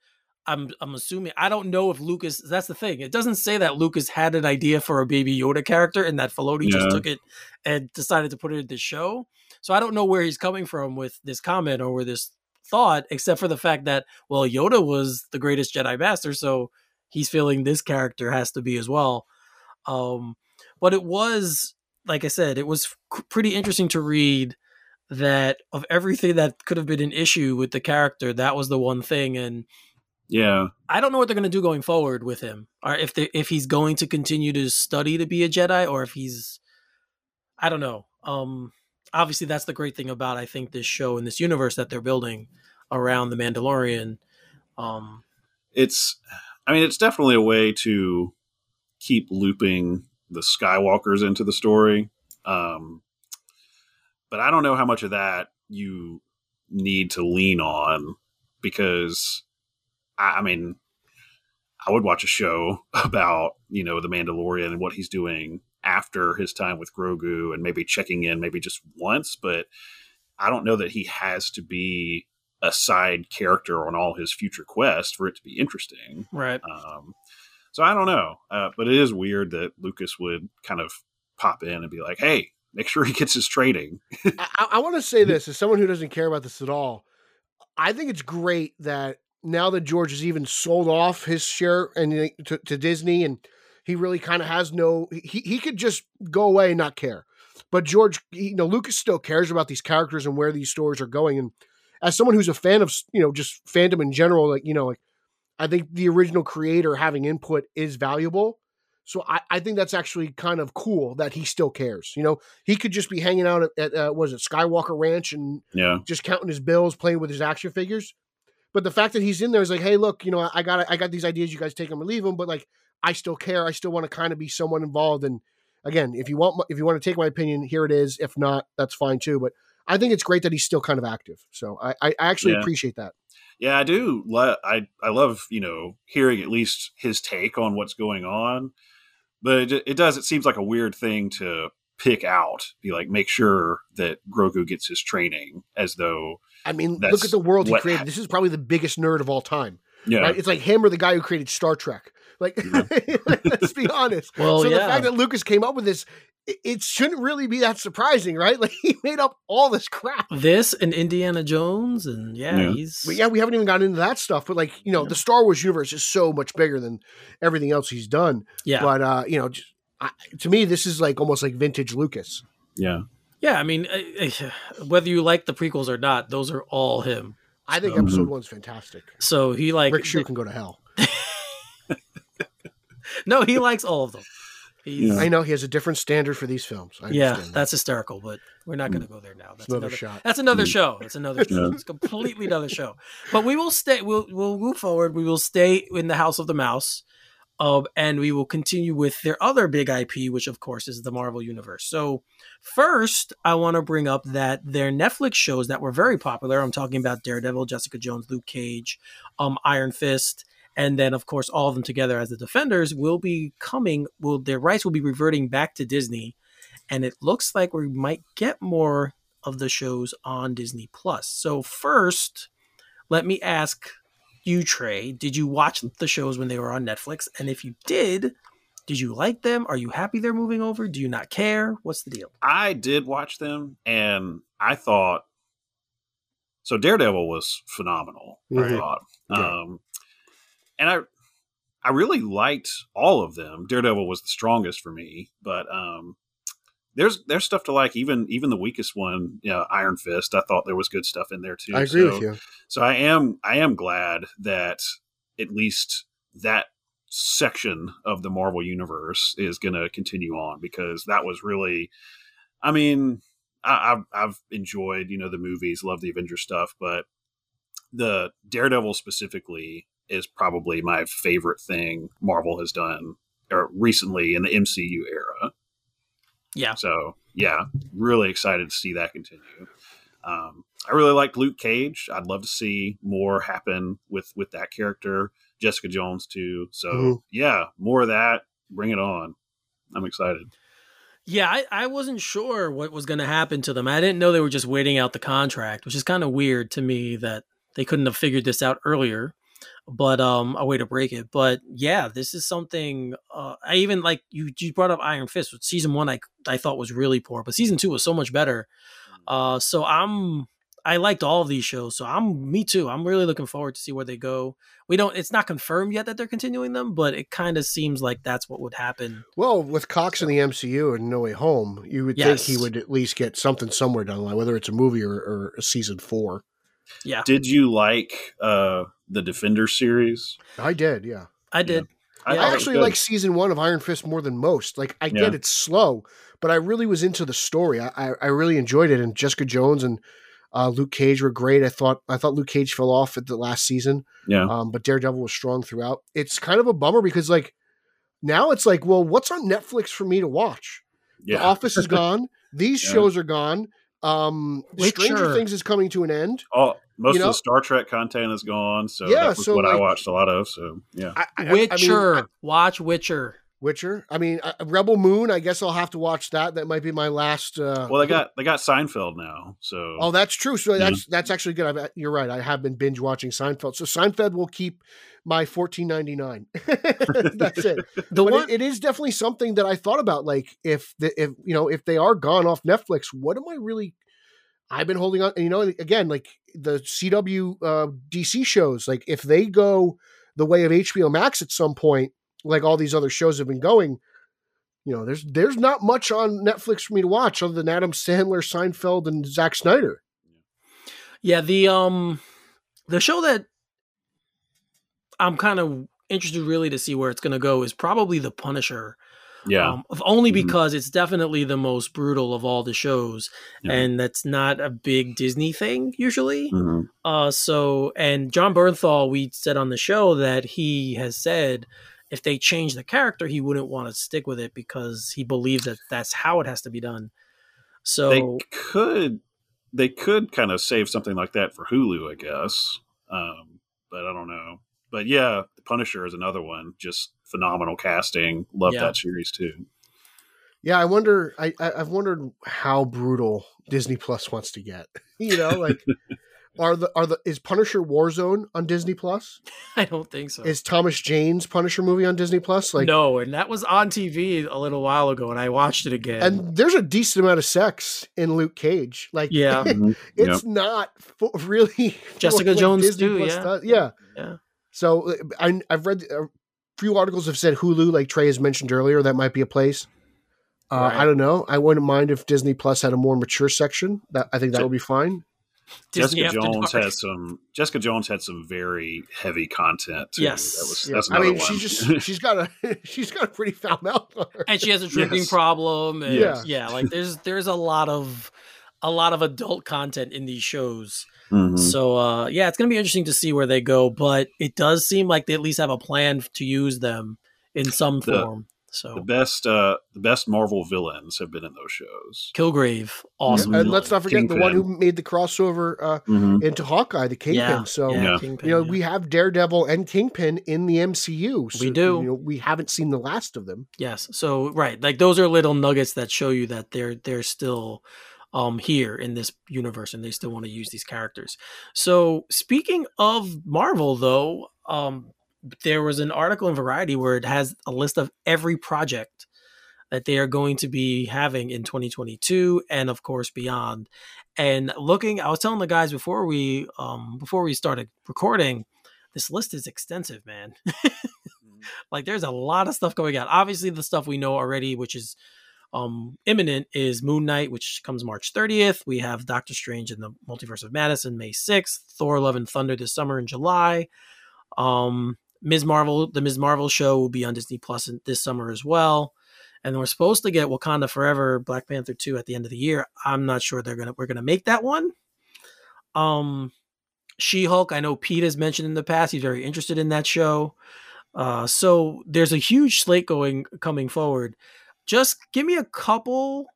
I'm I'm assuming I don't know if Lucas that's the thing. It doesn't say that Lucas had an idea for a baby Yoda character and that Filoni just took it and decided to put it in the show. So I don't know where he's coming from with this comment or with this thought, except for the fact that well, Yoda was the greatest Jedi Master, so he's feeling this character has to be as well. Um, but it was like I said, it was pretty interesting to read that of everything that could have been an issue with the character, that was the one thing. And yeah. I don't know what they're going to do going forward with him, or if they if he's going to continue to study to be a Jedi, or if he's, I don't know. Um, obviously, that's the great thing about I think this show and this universe that they're building around the Mandalorian. Um, it's i mean it's definitely a way to keep looping the skywalkers into the story um but i don't know how much of that you need to lean on because i, I mean i would watch a show <laughs> about you know the mandalorian and what he's doing after his time with grogu and maybe checking in maybe just once but i don't know that he has to be a side character on all his future quests for it to be interesting. right. Um, so I don't know, uh, but it is weird that Lucas would kind of pop in and be like, "Hey, make sure he gets his training." I, I want to say <laughs> this as someone who doesn't care about this at all. I think it's great that now that George has even sold off his share and to, to Disney, and he really kind of has no. He he could just go away and not care. But George, you know, Lucas still cares about these characters and where these stories are going. And as someone who's a fan of, you know, just fandom in general, like you know, like I think the original creator having input is valuable. So I, I think that's actually kind of cool that he still cares. You know, he could just be hanging out at, at uh, was it Skywalker Ranch and Yeah. just counting his bills, playing with his action figures. But the fact that he's in there is like, hey, look, you know, I got I got these ideas. You guys take them or leave them. But like, I still care. I still want to kind of be someone involved. And again, if you want if you want to take my opinion, here it is. If not, that's fine too. But I think it's great that he's still kind of active. So I I actually Yeah. appreciate that. Yeah, I do. Lo- I I love you know hearing at least his take on what's going on, but it, it does. It seems like a weird thing to pick out. Be like, make sure that Grogu gets his training, as though I mean, look at the world he created. This is probably the biggest nerd of all time. yeah, Right? It's like him or the guy who created Star Trek. Like, <laughs> let's be honest. <laughs> Well, so the fact that Lucas came up with this, it, it shouldn't really be that surprising, right? <laughs> Like he made up all this crap. This and Indiana Jones, and yeah, Yeah. he's But yeah, we haven't even gotten into that stuff. But like, you know, the Star Wars universe is so much bigger than everything else he's done. yeah, But uh, you know, just, I, to me, this is like almost like vintage Lucas. yeah. yeah. I mean, whether you like the prequels or not, those are all him. I think So- episode one's fantastic. So he like Rick Shue can go to hell. No, he likes all of them. He's, Yeah. I know he has a different standard for these films. I yeah, that. that's hysterical, but we're not going to go there now. That's another another, shot. That's another Mm. show. That's another show. Yeah. It's completely another show. But we will stay. We'll we'll move forward. We will stay in the House of the Mouse, um, and we will continue with their other big IP, which of course is the Marvel Universe. So first, I want to bring up that their Netflix shows that were very popular. I'm talking about Daredevil, Jessica Jones, Luke Cage, um, Iron Fist. And then, of course, all of them together as the Defenders will be coming. Will their rights will be reverting back to Disney, and it looks like we might get more of the shows on Disney Plus. So first, let me ask you, Trey, did you watch the shows when they were on Netflix? And if you did, did you like them? Are you happy they're moving over? Do you not care? What's the deal? I did watch them, and I thought so. Daredevil was phenomenal. I Mhm. thought, Yeah. um, and I, I really liked all of them. Daredevil was the strongest for me, but um, there's there's stuff to like. Even even the weakest one, you know, Iron Fist. I thought there was good stuff in there too. I agree So- with you. So I am I am glad that at least that section of the Marvel universe is going to continue on because that was really, I mean, I, I've I've enjoyed you know the movies, love the Avengers stuff, but the Daredevil specifically is probably my favorite thing Marvel has done or recently in the MCU era. Yeah. So yeah, really excited to see that continue. Um, I really liked Luke Cage. I'd love to see more happen with with that character. Jessica Jones too. So Mhm. yeah, more of that. Bring it on. I'm excited. Yeah, I, I wasn't sure what was going to happen to them. I didn't know they were just waiting out the contract, which is kind of weird to me that they couldn't have figured this out earlier. But um, a way to break it. But yeah, this is something. Uh, I even like you. You brought up Iron Fist. Which season one, I I thought was really poor, but season two was so much better. Uh, so I'm. I liked all of these shows, so I'm me too. I'm really looking forward to see where they go. We don't. It's not confirmed yet that they're continuing them, but it kind of seems like that's what would happen. Well, with Cox in the MCU and No Way Home, you would Yes. think he would at least get something somewhere down the line, whether it's a movie or, or a season four. Yeah, Did you like uh the Defender series? I did, yeah. I did. I, Yeah, I thought it was actually like season one of Iron Fist more than most. Like, I Yeah. get it's slow, but I really was into the story. I, I, I really enjoyed it. And Jessica Jones and uh, Luke Cage were great. I thought I thought Luke Cage fell off at the last season, yeah. um, but Daredevil was strong throughout. It's kind of a bummer because like now it's like, well, what's on Netflix for me to watch? The Office is <laughs> gone. These Yeah. shows are gone. Um, Stranger Witcher. Things is coming to an end. All most you of the Star Trek content is gone, so Yeah, that was so, what I watched a lot of. So yeah, I, I- I mean, Witcher. I- Watch Witcher. Witcher. I mean, uh, Rebel Moon. I guess I'll have to watch that. That might be my last. Uh, well they got they got Seinfeld now, so Oh, that's true. So Yeah. that's that's actually good. I've, you're right. I have been binge watching Seinfeld. So Seinfeld will keep my fourteen ninety nine. <laughs> that's it. <laughs> The but one, it, it is definitely something that I thought about. Like if the if you know if they are gone off Netflix, what am I really? I've been holding on. You know, again, like the CW uh, DC shows, like if they go the way of HBO Max at some point, like all these other shows have been going, you know, there's there's not much on Netflix for me to watch other than Adam Sandler, Seinfeld, and Zack Snyder. Yeah, the um the show that I'm kind of interested really to see where it's going to go is probably The Punisher. Yeah. Um, only Mhm. because it's definitely the most brutal of all the shows, Yeah. and that's not a big Disney thing usually. Mhm. Uh, so and Jon Bernthal, we said on the show that he has said if they change the character, he wouldn't want to stick with it because he believes that that's how it has to be done. So They could they could kind of save something like that for Hulu, I guess. Um, but I don't know. But yeah, The Punisher is another one. Just phenomenal casting. Love Yeah. that series too. Yeah, I wonder. I, I I've wondered how brutal Disney Plus wants to get. <laughs> You know, like are the are the is Punisher Warzone on Disney Plus? <laughs> I don't think so. Is Thomas Jane's Punisher movie on Disney Plus? Like, no, and that was on TV a little while ago, and I watched it again. and there's a decent amount of sex in Luke Cage. Like, Yeah. <laughs> Mhm. it's not fo- really <laughs> Jessica what Jones Disney too, Plus yeah. does. yeah. yeah, So uh, I, I've read a few articles have said Hulu, like Trey has mentioned earlier, that might be a place. Uh, Right. I don't know. I wouldn't mind if Disney Plus had a more mature section. That I think that would be fine. Disney Jessica Jones Dark. has some. Jessica Jones had some very heavy content. Too. Yes. that was Yeah. that's I mean, one. she just <laughs> she's got a <laughs> she's got a pretty foul mouth and she has a <laughs> drinking Yes. problem. And Yeah. yeah, like there's there's a lot of a lot of adult content in these shows. Mhm. So uh, yeah, it's gonna be interesting to see where they go. But it does seem like they at least have a plan to use them in some The- form. So the best, uh, the best Marvel villains have been in those shows. Kilgrave, awesome. and villain. let's not forget the one who made the crossover uh, Mhm. into Hawkeye, the Kingpin. yeah, so yeah, Yeah. Kingpin, you know yeah. we have Daredevil and Kingpin in the MCU. So, We do. You know, we haven't seen the last of them. Yes. So right, like those are little nuggets that show you that they're they're still um here in this universe and they still want to use these characters. So speaking of Marvel though, um there was an article in Variety where it has a list of every project that they are going to be having in 2022 and of course beyond. And looking, I was telling the guys before we um before we started recording, this list is extensive, man. <laughs> like there's a lot of stuff going on. Obviously, the stuff we know already, which is um imminent, is Moon Knight, which comes March 30th. We have Doctor Strange in the Multiverse of Madness May 6th. Thor: Love and Thunder this summer in July. Um, Ms. Marvel, the Ms. Marvel show will be on Disney Plus this summer as well. And we're supposed to get Wakanda Forever, Black Panther 2 at the end of the year. I'm not sure they're gonna we're gonna make that one. Um She-Hulk, I know Pete has mentioned in the past, he's very interested in that show. Uh, so there's a huge slate going coming forward. Just give me a couple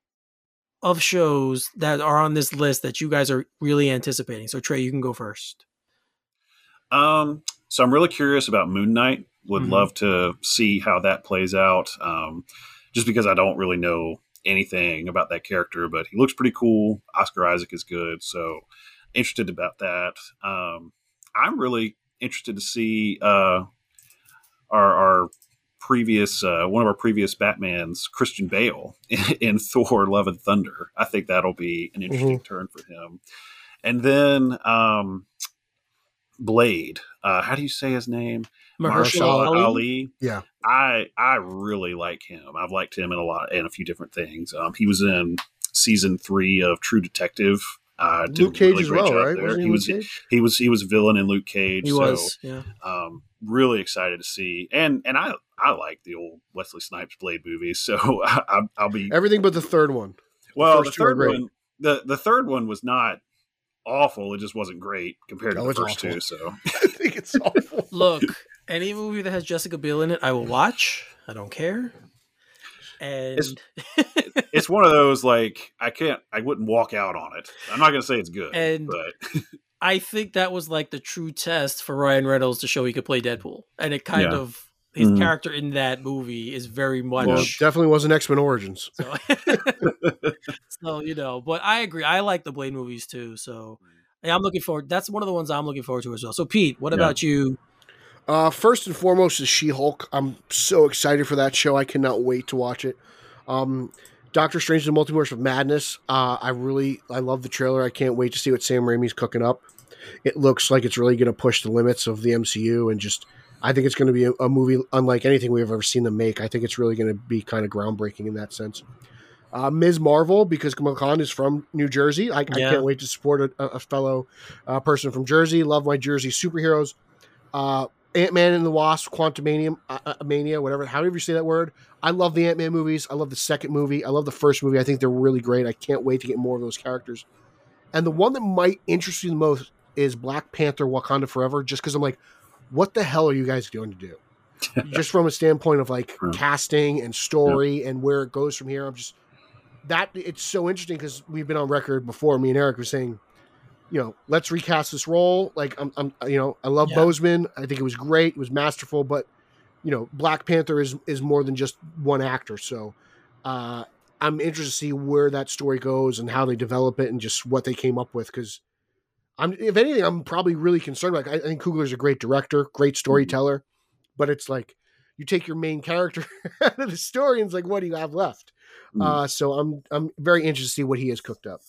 of shows that are on this list that you guys are really anticipating. So Trey, you can go first. Um, so I'm really curious about Moon Knight. Would Mhm. love to see how that plays out. Um, just because I don't really know anything about that character, but he looks pretty cool. Oscar Isaac is good, so interested about that. Um, I'm really interested to see uh, our, our previous uh, one of our previous Batman's Christian Bale <laughs> in Thor: Love and Thunder. I think that'll be an interesting turn for him. And then um, Blade. Uh, how do you say his name? Marshall Mahershala Ali. Yeah. I I really like him. I've liked him in a lot in a few different things. Um, he was in season three of True Detective. Uh, Luke Cage really as well, right? he he was Cage? he was he was a villain in Luke Cage. He so, was, yeah. um, really excited to see. And and I I like the old Wesley Snipes Blade movies, <laughs> so I, I, I'll be Everything but the third one. well. The first third one, the the third one was not awful. It just wasn't great compared No, to the first awful. two. So <laughs> I think it's awful. <laughs> Look, any movie that has Jessica Biel in it, I will watch. I don't care. And It's- <laughs> it's one of those like I can't I wouldn't walk out on it. I'm not gonna say it's good, And- but I think that was like the true test for Ryan Reynolds to show he could play Deadpool. And it kind Yeah. of his Mhm. character in that movie is very much Well, definitely wasn't X Men Origins. so, <laughs> so you know, but I agree. I like the Blade movies too. So yeah, I'm looking forward. That's one of the ones I'm looking forward to as well. So Pete, what Yeah. about you? Uh, first and foremost is She Hulk. I'm so excited for that show. I cannot wait to watch it. Um, Doctor Strange: The Multiverse of Madness. Uh, I really, I love the trailer. I can't wait to see what Sam Raimi's cooking up. It looks like it's really going to push the limits of the MCU and just. I think it's going to be a, a movie unlike anything we've ever seen them make. I think it's really going to be kind of groundbreaking in that sense. Uh, Ms. Marvel, because Kamala Khan is from New Jersey. I, I can't wait to support a, a fellow uh, person from Jersey. Love my Jersey superheroes. Uh, Ant Man and the Wasp, Quantumania, uh, uh, Mania, whatever, however you say that word. I love the Ant Man movies. I love the second movie. I love the first movie. I think they're really great. I can't wait to get more of those characters. And the one that might interest you the most is Black Panther Wakanda Forever, just because I'm like, what the hell are you guys going to do? <laughs> just from a standpoint of like Right. casting and story and where it goes from here. I'm just that it's so interesting because we've been on record before. Me and Eric were saying, you know, let's recast this role. Like I'm, I'm you know, I love Yeah. Boseman. I think it was great. It was masterful, but you know, Black Panther is is more than just one actor. So uh, I'm interested to see where that story goes and how they develop it and just what they came up with. Because I'm, if anything, I'm probably really concerned. Like I, I think Coogler's a great director, great storyteller, but it's like you take your main character <laughs> out of the story and it's like, what do you have left? Mm. Uh, so I'm I'm very interested to see what he has cooked up.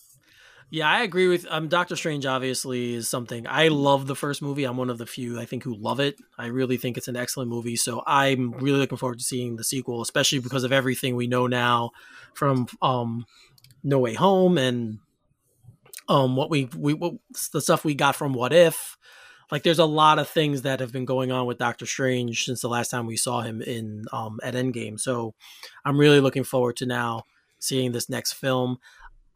Yeah, I agree with um Doctor Strange obviously is something I love the first movie. I'm one of the few I think who love it. I really think it's an excellent movie. So I'm really looking forward to seeing the sequel, especially because of everything we know now from um No Way Home and um what we we what, the stuff we got from What If. Like there's a lot of things that have been going on with Doctor Strange since the last time we saw him in um at Endgame. So I'm really looking forward to now seeing this next film.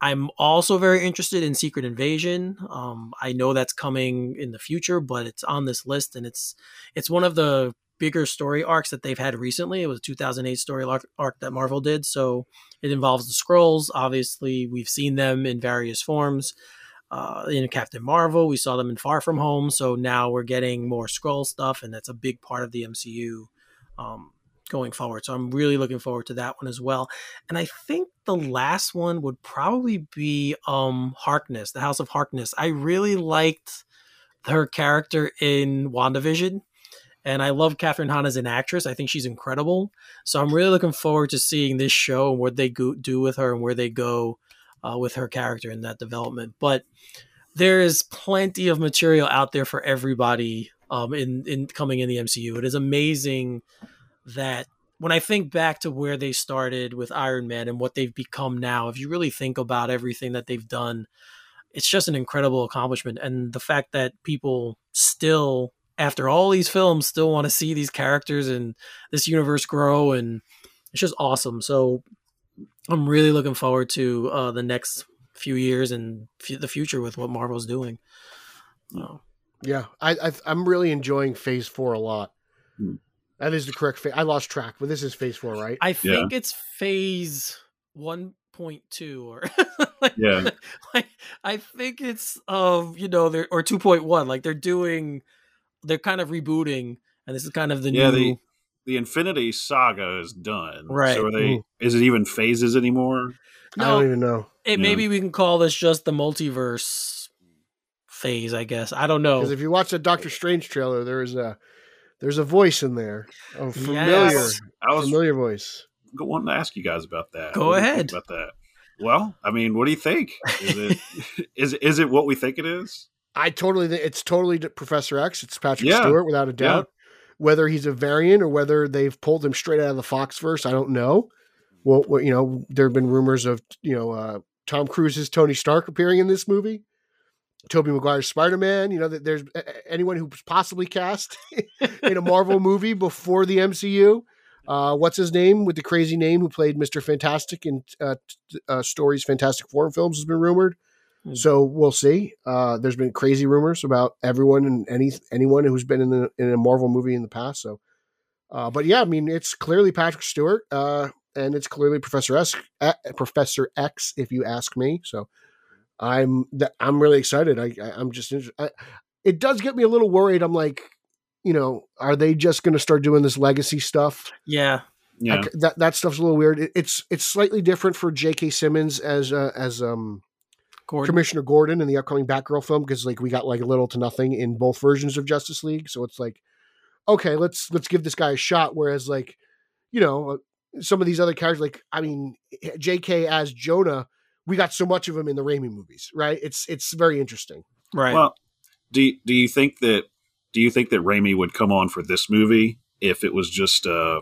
I'm also very interested in Secret Invasion. Um, I know that's coming in the future, but it's on this list, and it's it's one of the bigger story arcs that they've had recently. It was a 2008 story arc, arc that Marvel did, so it involves the Skrulls. Obviously, we've seen them in various forms. Uh, in Captain Marvel, we saw them in Far From Home, so now we're getting more Skrull stuff, and that's a big part of the MCU um, going forward. So I'm really looking forward to that one as well. And I think the last one would probably be um Harkness, the House of Harkness. I really liked her character in WandaVision. And I love Kathryn Hahn as an actress. I think she's incredible. So I'm really looking forward to seeing this show and what they go, do with her and where they go uh, with her character in that development. But there is plenty of material out there for everybody um, in in coming in the MCU. It is amazing that when I think back to where they started with Iron Man and what they've become now, if you really think about everything that they've done, it's just an incredible accomplishment. And the fact that people still, after all these films, still want to see these characters and this universe grow, and it's just awesome. So I'm really looking forward to uh, the next few years and f- the future with what Marvel's doing. Oh. Yeah, I, I I'm really enjoying Phase Four a lot. Hmm. That is the correct phase. I lost track, but this is Phase Four, right? I think it's phase 1.2 or <laughs> like, Yeah. like I think it's um you know they're or 2.1 like they're doing they're kind of rebooting and this is kind of the Yeah, new the the Infinity Saga is done. Right. So are they? Mhm. Is it even phases anymore? I don't even know it, Yeah. maybe we can call this just the multiverse phase I guess I don't know because if you watch the Doctor Strange trailer, there's a there's a voice in there, a familiar Yes. I was familiar voice. wanting to ask you guys about that. Go What ahead. about that. Well, I mean, what do you think? Is it <laughs> is is it what we think it is? I totally think it's totally Professor X. It's Patrick Yeah. Stewart without a Yeah. doubt. Whether he's a variant or whether they've pulled him straight out of the Foxverse, I don't know. Well, well, you know, there have been rumors of you know uh, Tom Cruise's Tony Stark appearing in this movie. Tobey Maguire's Spider Man. You know that there's anyone who's possibly cast <laughs> in a Marvel <laughs> movie before the MCU. Uh, what's his name with the crazy name who played Mister Fantastic in uh, t- uh, Story's Fantastic Four films has been rumored. Hmm. So we'll see. Uh, there's been crazy rumors about everyone and any anyone who's been in the in a Marvel movie in the past. So, uh, but yeah, I mean, it's clearly Patrick Stewart, uh, and it's clearly Professor S, uh, Professor X, if you ask me. So, I'm th- I'm really excited. I, I I'm just I, it does get me a little worried. I'm like, you know, are they just going to start doing this legacy stuff? yeah Yeah. I c- that that stuff's a little weird. It, it's it's slightly different for J.K. Simmons as uh, as um Gordon Commissioner Gordon in the upcoming Batgirl film because like we got like little to nothing in both versions of Justice League, so it's like okay, let's let's give this guy a shot. Whereas like you know some of these other characters, like I mean, J.K. as Jonah, we got so much of him in the Raimi movies, right? It's it's very interesting. Right. Well, do you- do you think that do you think that Raimi would come on for this movie if it was just uh,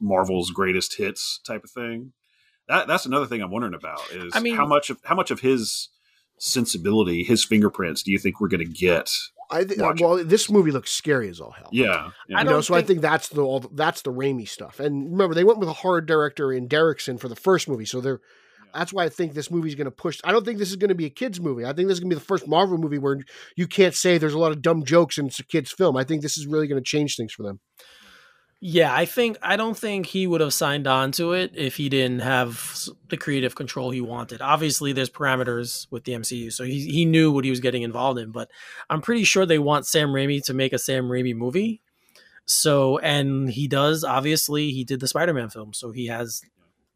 Marvel's greatest hits type of thing? That that's another thing I'm wondering about is I mean- how much of how much of his sensibility, his fingerprints, do you think we're going to get? I think well, this movie looks scary as all hell. Yeah, yeah. I know, don't so I think- think that's the all that's the Raimi stuff. And remember, they went with a horror director in Derrickson for the first movie, so they're that's why I think this movie's going to push. I don't think this is going to be a kids movie. I think this is going to be the first Marvel movie where you can't say there's a lot of dumb jokes and it's a kids film. I think this is really going to change things for them. Yeah, I think I don't think he would have signed on to it if he didn't have the creative control he wanted. Obviously, there's parameters with the MCU, so he he knew what he was getting involved in. But I'm pretty sure they want Sam Raimi to make a Sam Raimi movie. So, and he does. Obviously, he did the Spider-Man film, so he has,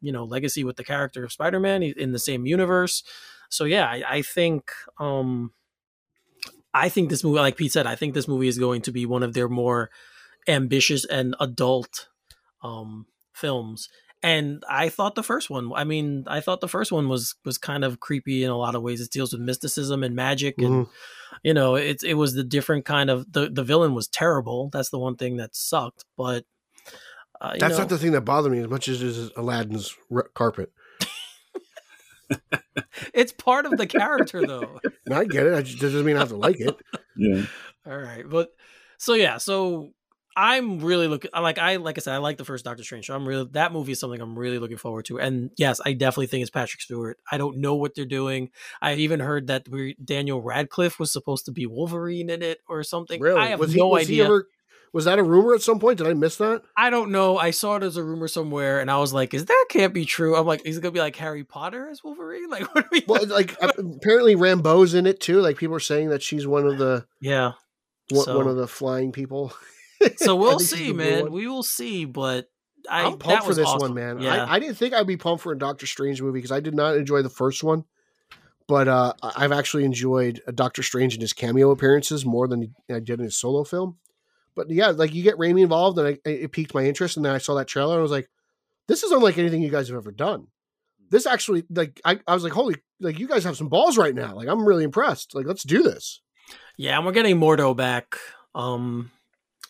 you know, legacy with the character of Spider-Man in the same universe. So, yeah, I, I think, um, I think this movie, like Pete said, I think this movie is going to be one of their more ambitious and adult um films and i thought the first one i mean i thought the first one was was kind of creepy in a lot of ways it deals with mysticism and magic and you know it, it was the different kind of the the villain was terrible that's the one thing that sucked but uh, That's know, not the thing that bothered me as much as is Aladdin's r- carpet. <laughs> it's part of the character though <laughs> I get it. I just, that doesn't mean I have to like it. yeah. All right, but so yeah, so I'm really looking like I like I said I like the first Doctor Strange. So I'm really that movie is something I'm really looking forward to. And yes, I definitely think it's Patrick Stewart. I don't know what they're doing. I even heard that we Daniel Radcliffe was supposed to be Wolverine in it or something. Really? I have was he, no was he idea. ever? Was that a rumor at some point? Did I miss that? I don't know. I saw it as a rumor somewhere, and I was like, "Is that can't be true?" I'm like, "Is it gonna be like Harry Potter as Wolverine?" <laughs> Like, what are we? Well, like <laughs> apparently Rambeau's in it too. Like people are saying that she's one of the yeah. one, So- one of the flying people. <laughs> <laughs> So we'll see, man. We will see, but I, I'm pumped for this awesome. one, man. Yeah. I, I didn't think I'd be pumped for a Doctor Strange movie because I did not enjoy the first one, but uh, I've actually enjoyed a Doctor Strange and his cameo appearances more than I did in his solo film. But yeah, like you get Raimi involved, and I, it piqued my interest. And then I saw that trailer, and I was like, "This is unlike anything you guys have ever done." This actually, like, I, I was like, "Holy, like you guys have some balls right now!" Like I'm really impressed. Like let's do this. Yeah, and we're getting Mordo back. Um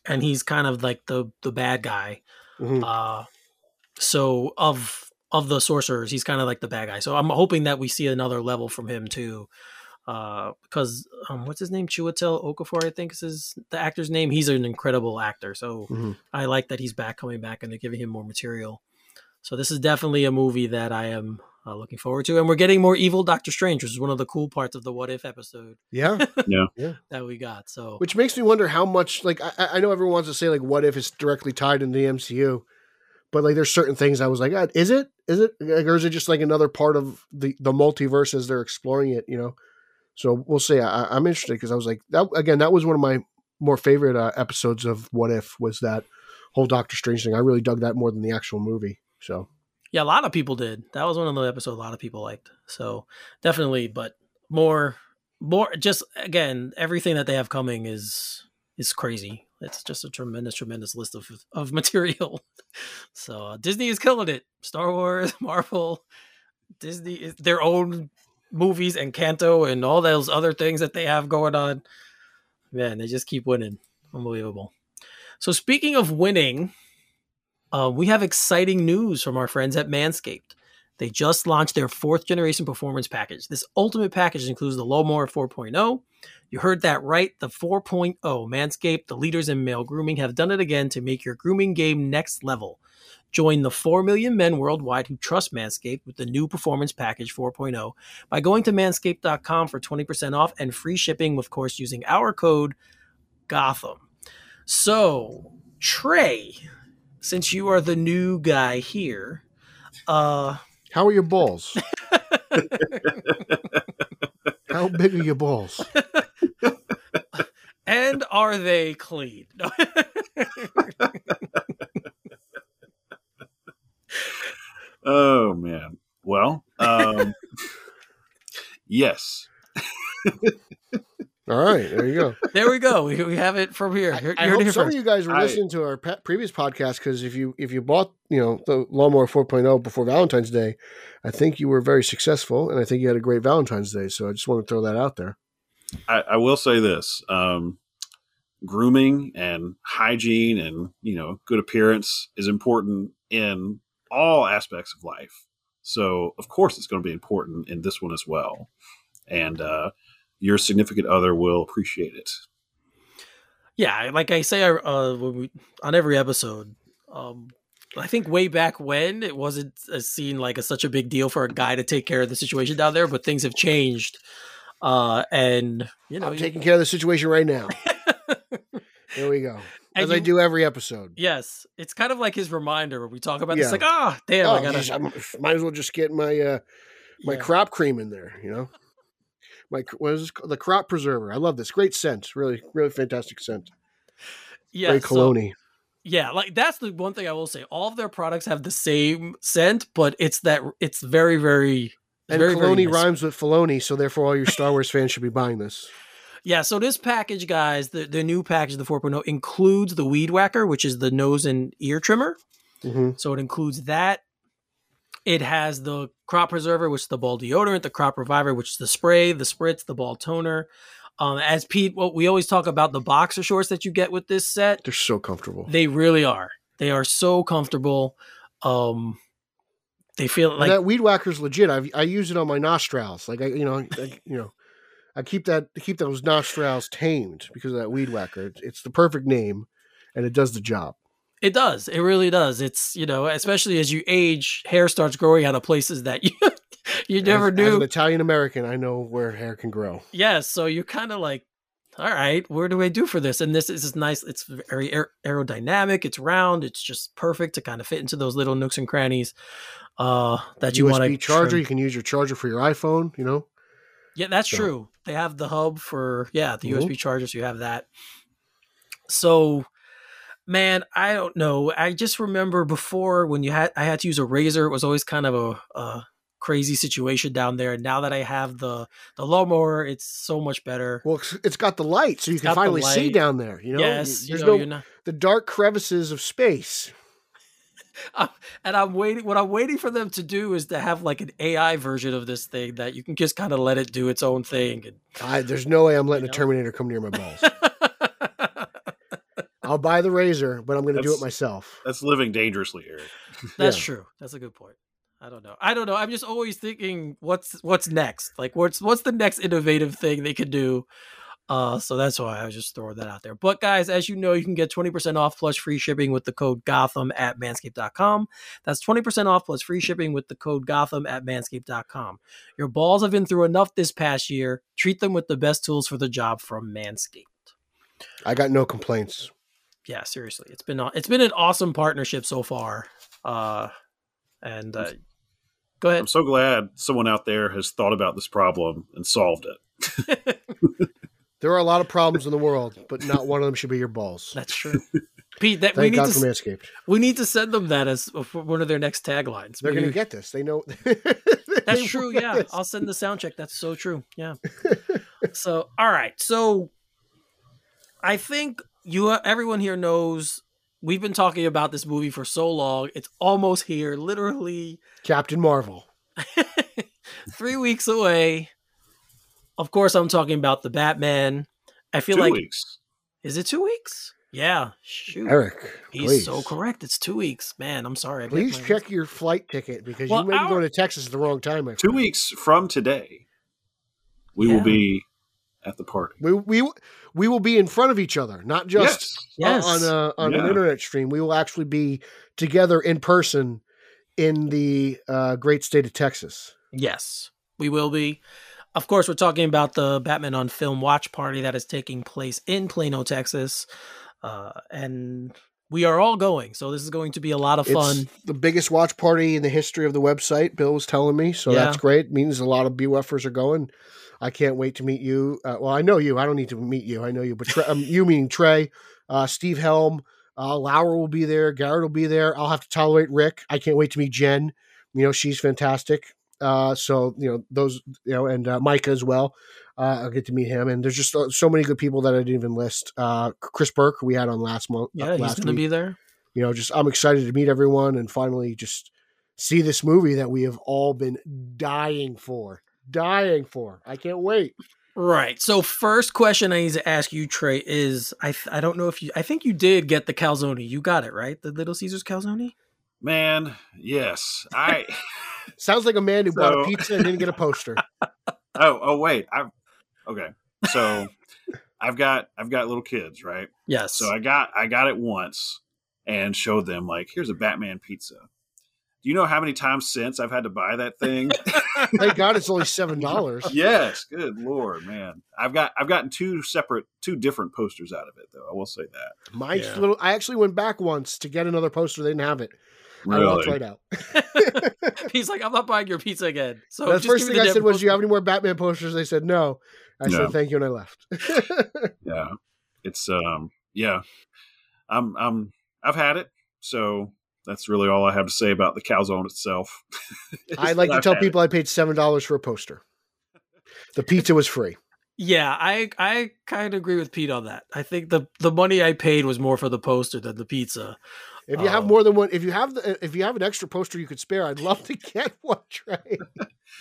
and he's kind of like the the bad guy. Mhm. Uh so of of the sorcerers, he's kind of like the bad guy. So I'm hoping that we see another level from him too. Uh because um what's his name? Chiwetel Okafor, I think is his the actor's name. He's an incredible actor. So Mhm. I like that he's back coming back and they're giving him more material. So this is definitely a movie that I am uh, looking forward to, and we're getting more evil Doctor Strange, which is one of the cool parts of the What If episode Yeah. <laughs> Yeah. That we got. So Which makes me wonder how much like I, I know everyone wants to say like what if it's directly tied into the MCU, but like there's certain things I was like, ah, is it? Is it? Like, or is it just like another part of the the multiverse as they're exploring it? You know. So we'll see. I, I'm interested because I was like that again. That was one of my more favorite uh, episodes of What If was that whole Doctor Strange thing. I really dug that more than the actual movie. So yeah, a lot of people did. That was one of the episodes a lot of people liked. So definitely, but more, more. Just again, everything that they have coming is is crazy. It's just a tremendous, tremendous list of of <laughs> material. So uh, Disney is killing it. Star Wars, <laughs> Marvel, Disney, is their own movies, and Encanto, and all those other things that they have going on. Man, they just keep winning. Unbelievable. So speaking of winning, uh, we have exciting news from our friends at Manscaped. They just launched their fourth generation performance package. This ultimate package includes the Lawnmower 4.0. You heard that right, the 4.0. Manscaped, the leaders in male grooming, have done it again to make your grooming game next level. Join the 4 million men worldwide who trust Manscaped with the new Performance Package 4.0 by going to manscaped.com for 20% off and free shipping, of course, using our code Gotham. So, Trey, since you are the new guy here, uh, how are your balls? <laughs> how big are your balls? <laughs> and are they clean? <laughs> Oh man. Well, um, yes. All right, there you go. <laughs> there we go. We, we have it from here. You're, I you're hope some first. of you guys were I- listening to our pe- previous podcast because if you if you bought you know the lawnmower 4.0 before Valentine's Day, I think you were very successful, and I think you had a great Valentine's Day. So I just want to throw that out there. I, I will say this: um, grooming and hygiene, and you know, good appearance is important in all aspects of life. So, of course, it's going to be important in this one as well. And uh, your significant other will appreciate it. Yeah, like I say uh, when we, on every episode, um, I think way back when it wasn't uh, seen like a, such a big deal for a guy to take care of the situation down there, but things have changed. Uh, and you know, I'm taking care of the situation right now. <laughs> There we go. And As I do every episode. yes, it's kind of like his reminder when we talk about this. Like, ah, damn, Oh, I gotta. geez, I might as well just get my uh, my yeah. crop cream in there. You know, my what is this the crop preserver? I love this. Great scent. Really, really fantastic scent. yeah, Great so- Yeah, like that's the one thing I will say. All of their products have the same scent, but it's that it's very, very, and very, very rhymes with Filoni, so therefore all your Star Wars fans should be buying this. Yeah, so this package, guys, the, the new package, the 4.0, includes the Weed Whacker, which is the nose and ear trimmer. hmm So it includes that. It has the crop preserver, which is the ball deodorant, the crop reviver, which is the spray, the spritz, the ball toner. Um, as Pete, what we always talk about the boxer shorts that you get with this set. They're so comfortable. They really are. They are so comfortable. Um, they feel And like that weed whacker's legit. I I use it on my nostrils. Like I, you know, I, you know, I keep that keep those nostrils tamed because of that weed whacker. It's, it's the perfect name, and it does the job. It does. It really does. It's you know, especially as you age, hair starts growing out of places that <laughs> you you never as, As knew. an Italian American, I know where hair can grow. yes, so you're kind of like, all right, where do I do for this? And this is nice. It's very aer- aerodynamic. It's round. It's just perfect to kind of fit into those little nooks and crannies uh, that you want to charger. You can use your charger for your iPhone. You know, Yeah, that's So- true. They have the hub for yeah, the Mhm. USB chargers. You have that. So, man, I don't know. I just remember before when you had I had to use a razor. It was always kind of a, a crazy situation down there. And now that I have the the lawnmower, it's so much better. well, it's- got the light, so you It's can finally see down there. You know, yes, you there's know, no you're not. the dark crevices of space. <laughs> And I'm waiting. What I'm waiting for them to do is to have like an AI version of this thing that you can just kind of let it do its own thing. And I, there's no way I'm <laughs> letting You a? Terminator come near my balls. <laughs> I'll buy the razor, but I'm going to do it myself. That's living dangerously, Eric. <laughs> That's Yeah. true. That's a good point. I don't know. I don't know. I'm just always thinking what's what's next? Like what's what's the next innovative thing they could do? Uh so that's why I was just throwing that out there. But guys, as you know, you can get 20% off plus free shipping with the code Gotham at manscaped.com. That's 20% off plus free shipping with the code Gotham at manscaped.com. Your balls have been through enough this past year. Treat them with the best tools for the job from Manscaped. I got no complaints. Yeah, seriously. It's been it's been an awesome partnership so far. Uh and uh go ahead. I'm so glad someone out there has thought about this problem and solved it. <laughs> There are a lot of problems in the world, but not one of them should be your balls. That's true. Pete, that we Thank need God to for Manscaped. we need to send them that as uh, one of their next taglines. They're going to get this. They know. <laughs> That's They true. Yeah, this. I'll send the sound check. That's so true. Yeah. <laughs> so, all right. So, I think you everyone here knows we've been talking about this movie for so long. It's almost here. Literally Captain Marvel. <laughs> three weeks away. Of course, I'm talking about the Batman. I feel Two like weeks. is it two weeks? Yeah. Shoot. Eric, He's please. so correct. It's two weeks. Man, I'm sorry. I Please check your flight ticket because Well, you may be going to Texas at the wrong time. Two weeks from today, we Yeah. will be at the party. We, we we will be in front of each other, not just Yes. uh, on a, on an internet stream. We will actually be together in person in the uh, great state of Texas. Yes, we will be. Of course, we're talking about the Batman on Film watch party that is taking place in Plano, Texas. Uh, and we are all going. So this is going to be a lot of fun. It's the biggest watch party in the history of the website. Bill was telling me, so Yeah. that's great. means a lot of BOFers are going. I can't wait to meet you. Uh, well, I know you. I don't need to meet you. I know you, but Trey, um, you meaning Trey, uh, Steve Helm, uh, Lauer will be there. Garrett will be there. I'll have to tolerate Rick. I can't wait to meet Jen. You know, she's fantastic. Uh, so you know those you know and uh, Micah as well. Uh, I'll get to meet him, and there's just uh, so many good people that I didn't even list. Uh, Chris Burke, we had on last month. Yeah, uh, he's last going to be there. You know, just I'm excited to meet everyone and finally just see this movie that we have all been dying for, dying for. I can't wait. Right. So first question I need to ask you, Trey, is I th- I don't know if you I think you did get the calzone. You got it right, the Little Caesars calzone. Man, yes. I <laughs> Sounds like a man who bought a pizza and didn't get a poster. <laughs> oh oh wait. I okay. So <laughs> I've got I've got little kids, right? Yes. So I got I got it once and showed them like here's a Batman pizza. Do you know how many times since I've had to buy that thing? <laughs> Thank God it's only seven dollars. yes, good lord, man. I've got I've gotten two separate two different posters out of it though. I will say that. My Yeah. little. I actually went back once to get another poster. They didn't have it. I walked right out. <laughs> He's like, I'm not buying your pizza again. So the just first give me thing I said was, "Do you have any more Batman posters?" They said no. I No. said thank you, and I left. <laughs> Yeah. It's um yeah. I'm I'm I've had it. So that's really all I have to say about the calzone itself. <laughs> I like to I've tell had it. people I paid seven dollars for a poster. The pizza was free. Yeah, I I kind of agree with Pete on that. I think the the money I paid was more for the poster than the pizza. If you have Oh. more than one, if you have the, if you have an extra poster you could spare, I'd love to <laughs> get one. Trey,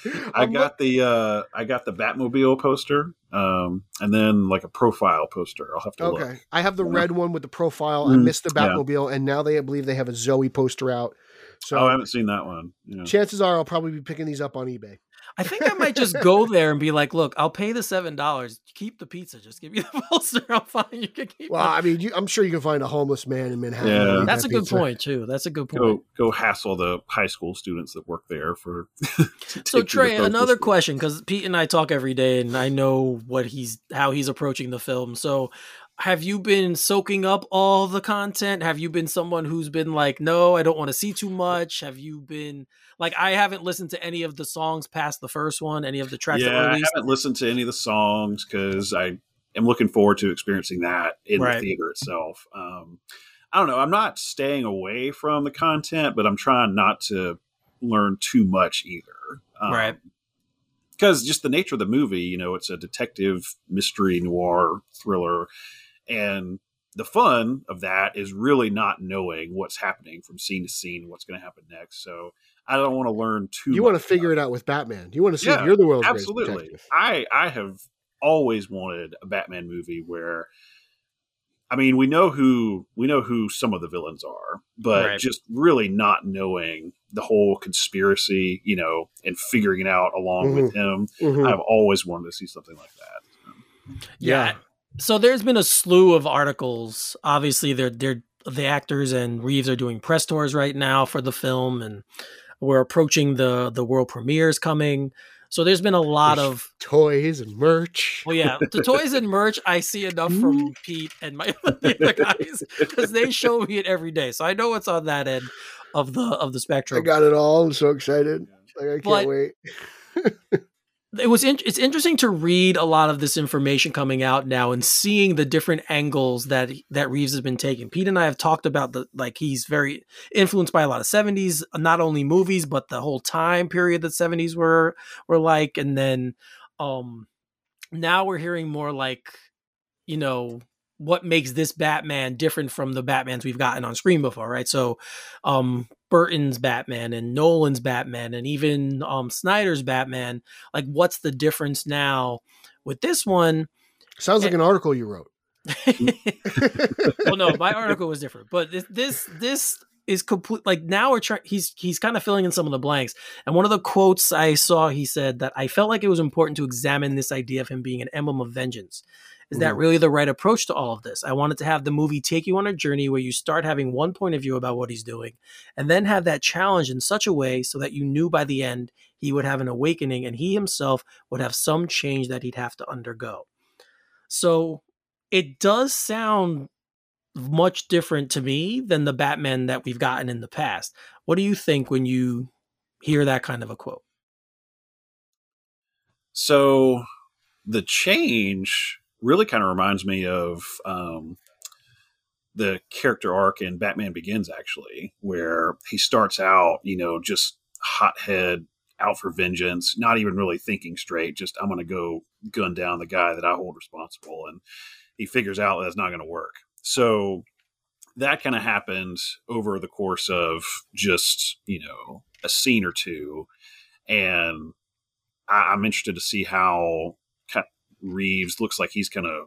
<laughs> I got the uh I got the Batmobile poster, um, and then like a profile poster. I'll have to look- look. okay. I have the red one with the profile. I Mm, missed the yeah. Batmobile, and now they believe they have a Zoe poster out. So oh, I haven't seen that one. Yeah. chances are I'll probably be picking these up on eBay. I think I might just go there and be like, "Look, I'll pay the seven dollars. Keep the pizza. Just give me <laughs> the poster. I'm fine. You can keep." Well, it." I mean, you, I'm sure you can find a homeless man in Manhattan. Yeah. That's that a good pizza. point too. That's a good point. Go go hassle the high school students that work there for. <laughs> So take you to Trey, another question because Pete and I talk every day, and I know what he's how he's approaching the film. So, have you been soaking up all the content? Have you been someone who's been like, no, I don't want to see too much? Have you been like, I haven't listened to any of the songs past the first one, any of the tracks Yeah, I haven't listened to any of the songs because I am looking forward to experiencing that in Right. the theater itself. Um, I don't know. I'm not staying away from the content, but I'm trying not to learn too much either. Um, Right. Because just the nature of the movie, you know, it's a detective mystery noir thriller, and the fun of that is really not knowing what's happening from scene to scene, what's going to happen next. So I don't want to learn too. You want to much figure it out with Batman. You want to see if Yeah, you're the world's absolutely i i have always wanted a batman movie where i mean we know who we know who some of the villains are but Right. just really not knowing the whole conspiracy you know and figuring it out along with him Mhm. i've always wanted to see something like that Yeah. So there's been a slew of articles. Obviously, they're they're the actors and Reeves are doing press tours right now for the film, and we're approaching the the world premieres coming. So there's been a lot There's of toys and merch. well, yeah, the toys and merch. I see enough from hmm? Pete and my <laughs> other guys because they show me it every day, so I know what's on that end of the of the spectrum. I got it all. I'm so excited. Like, I can't But- wait. <laughs> it was in, it's interesting to read a lot of this information coming out now and seeing the different angles that that Reeves has been taking. Pete and I have talked about the like he's very influenced by a lot of 70s not only movies but the whole time period that 70s were were like and then um now we're hearing more like you know what makes this Batman different from the Batmans we've gotten on screen before, right? So, um, Burton's Batman and Nolan's Batman and even um Snyder's Batman, like what's the difference now with this one? Sounds like Eh. an article you wrote. <laughs> well, no, my article was different, but this this this is complete. Like now we're trying. He's he's kind of filling in some of the blanks. And one of the quotes I saw, he said that I felt like it was important to examine this idea of him being an emblem of vengeance. Is that Mhm. really the right approach to all of this? I wanted to have the movie take you on a journey where you start having one point of view about what he's doing, and then have that challenge in such a way so that you knew by the end he would have an awakening and he himself would have some change that he'd have to undergo. So it does sound much different to me than the Batman that we've gotten in the past. What do you think when you hear that kind of a quote? So the change really kind of reminds me of um, the character arc in Batman Begins, actually, where he starts out, you know, just hothead out for vengeance, not even really thinking straight. Just I'm going to go gun down the guy that I hold responsible, and he figures out that's not going to work. So that kind of happened over the course of just you know a scene or two, and I, am interested to see how Reeves looks like he's going to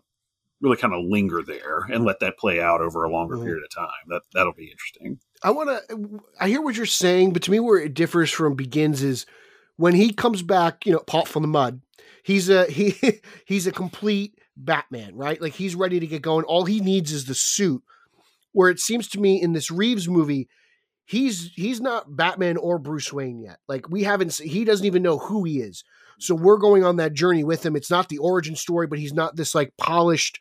really kind of linger there and let that play out over a longer mm-hmm. period of time. That that'll be interesting. I want to. I hear what you're saying, but to me, where it differs from begins is when he comes back. You know, Paul from the mud. He's a <laughs> he. He's a complete Batman, right? Like he's ready to get going. All he needs is the suit. Where it seems to me in this Reeves movie, he's he's not Batman or Bruce Wayne yet. Like we haven't. He doesn't even know who he is. So we're going on that journey with him. It's not the origin story, but he's not this like polished,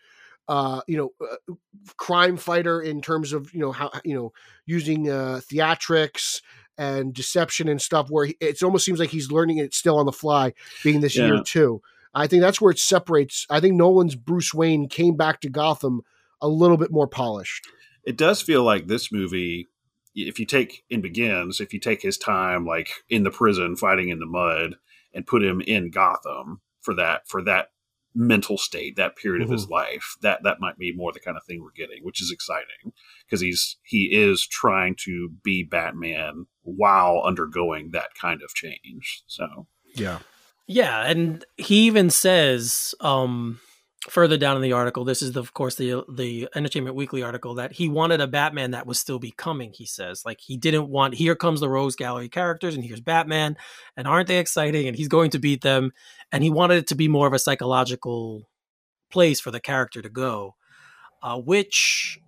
uh, you know, uh, crime fighter in terms of you know how you know using uh, theatrics and deception and stuff. Where he, it almost seems like he's learning it still on the fly, being this yeah. year too. I think that's where it separates. I think Nolan's Bruce Wayne came back to Gotham a little bit more polished. It does feel like this movie if you take in begins if you take his time like in the prison fighting in the mud and put him in Gotham for that for that mental state, that period mm-hmm. of his mm-hmm. life. That that might be more the kind of thing we're getting, which is exciting because he's he is trying to be Batman while undergoing that kind of change. So yeah, yeah, and he even says um further down in the article, this is the, of course the the Entertainment Weekly article that he wanted a Batman that was still becoming. He says like he didn't want here comes the Rogues Gallery characters and here's Batman and aren't they exciting and he's going to beat them and he wanted it to be more of a psychological place for the character to go, uh, which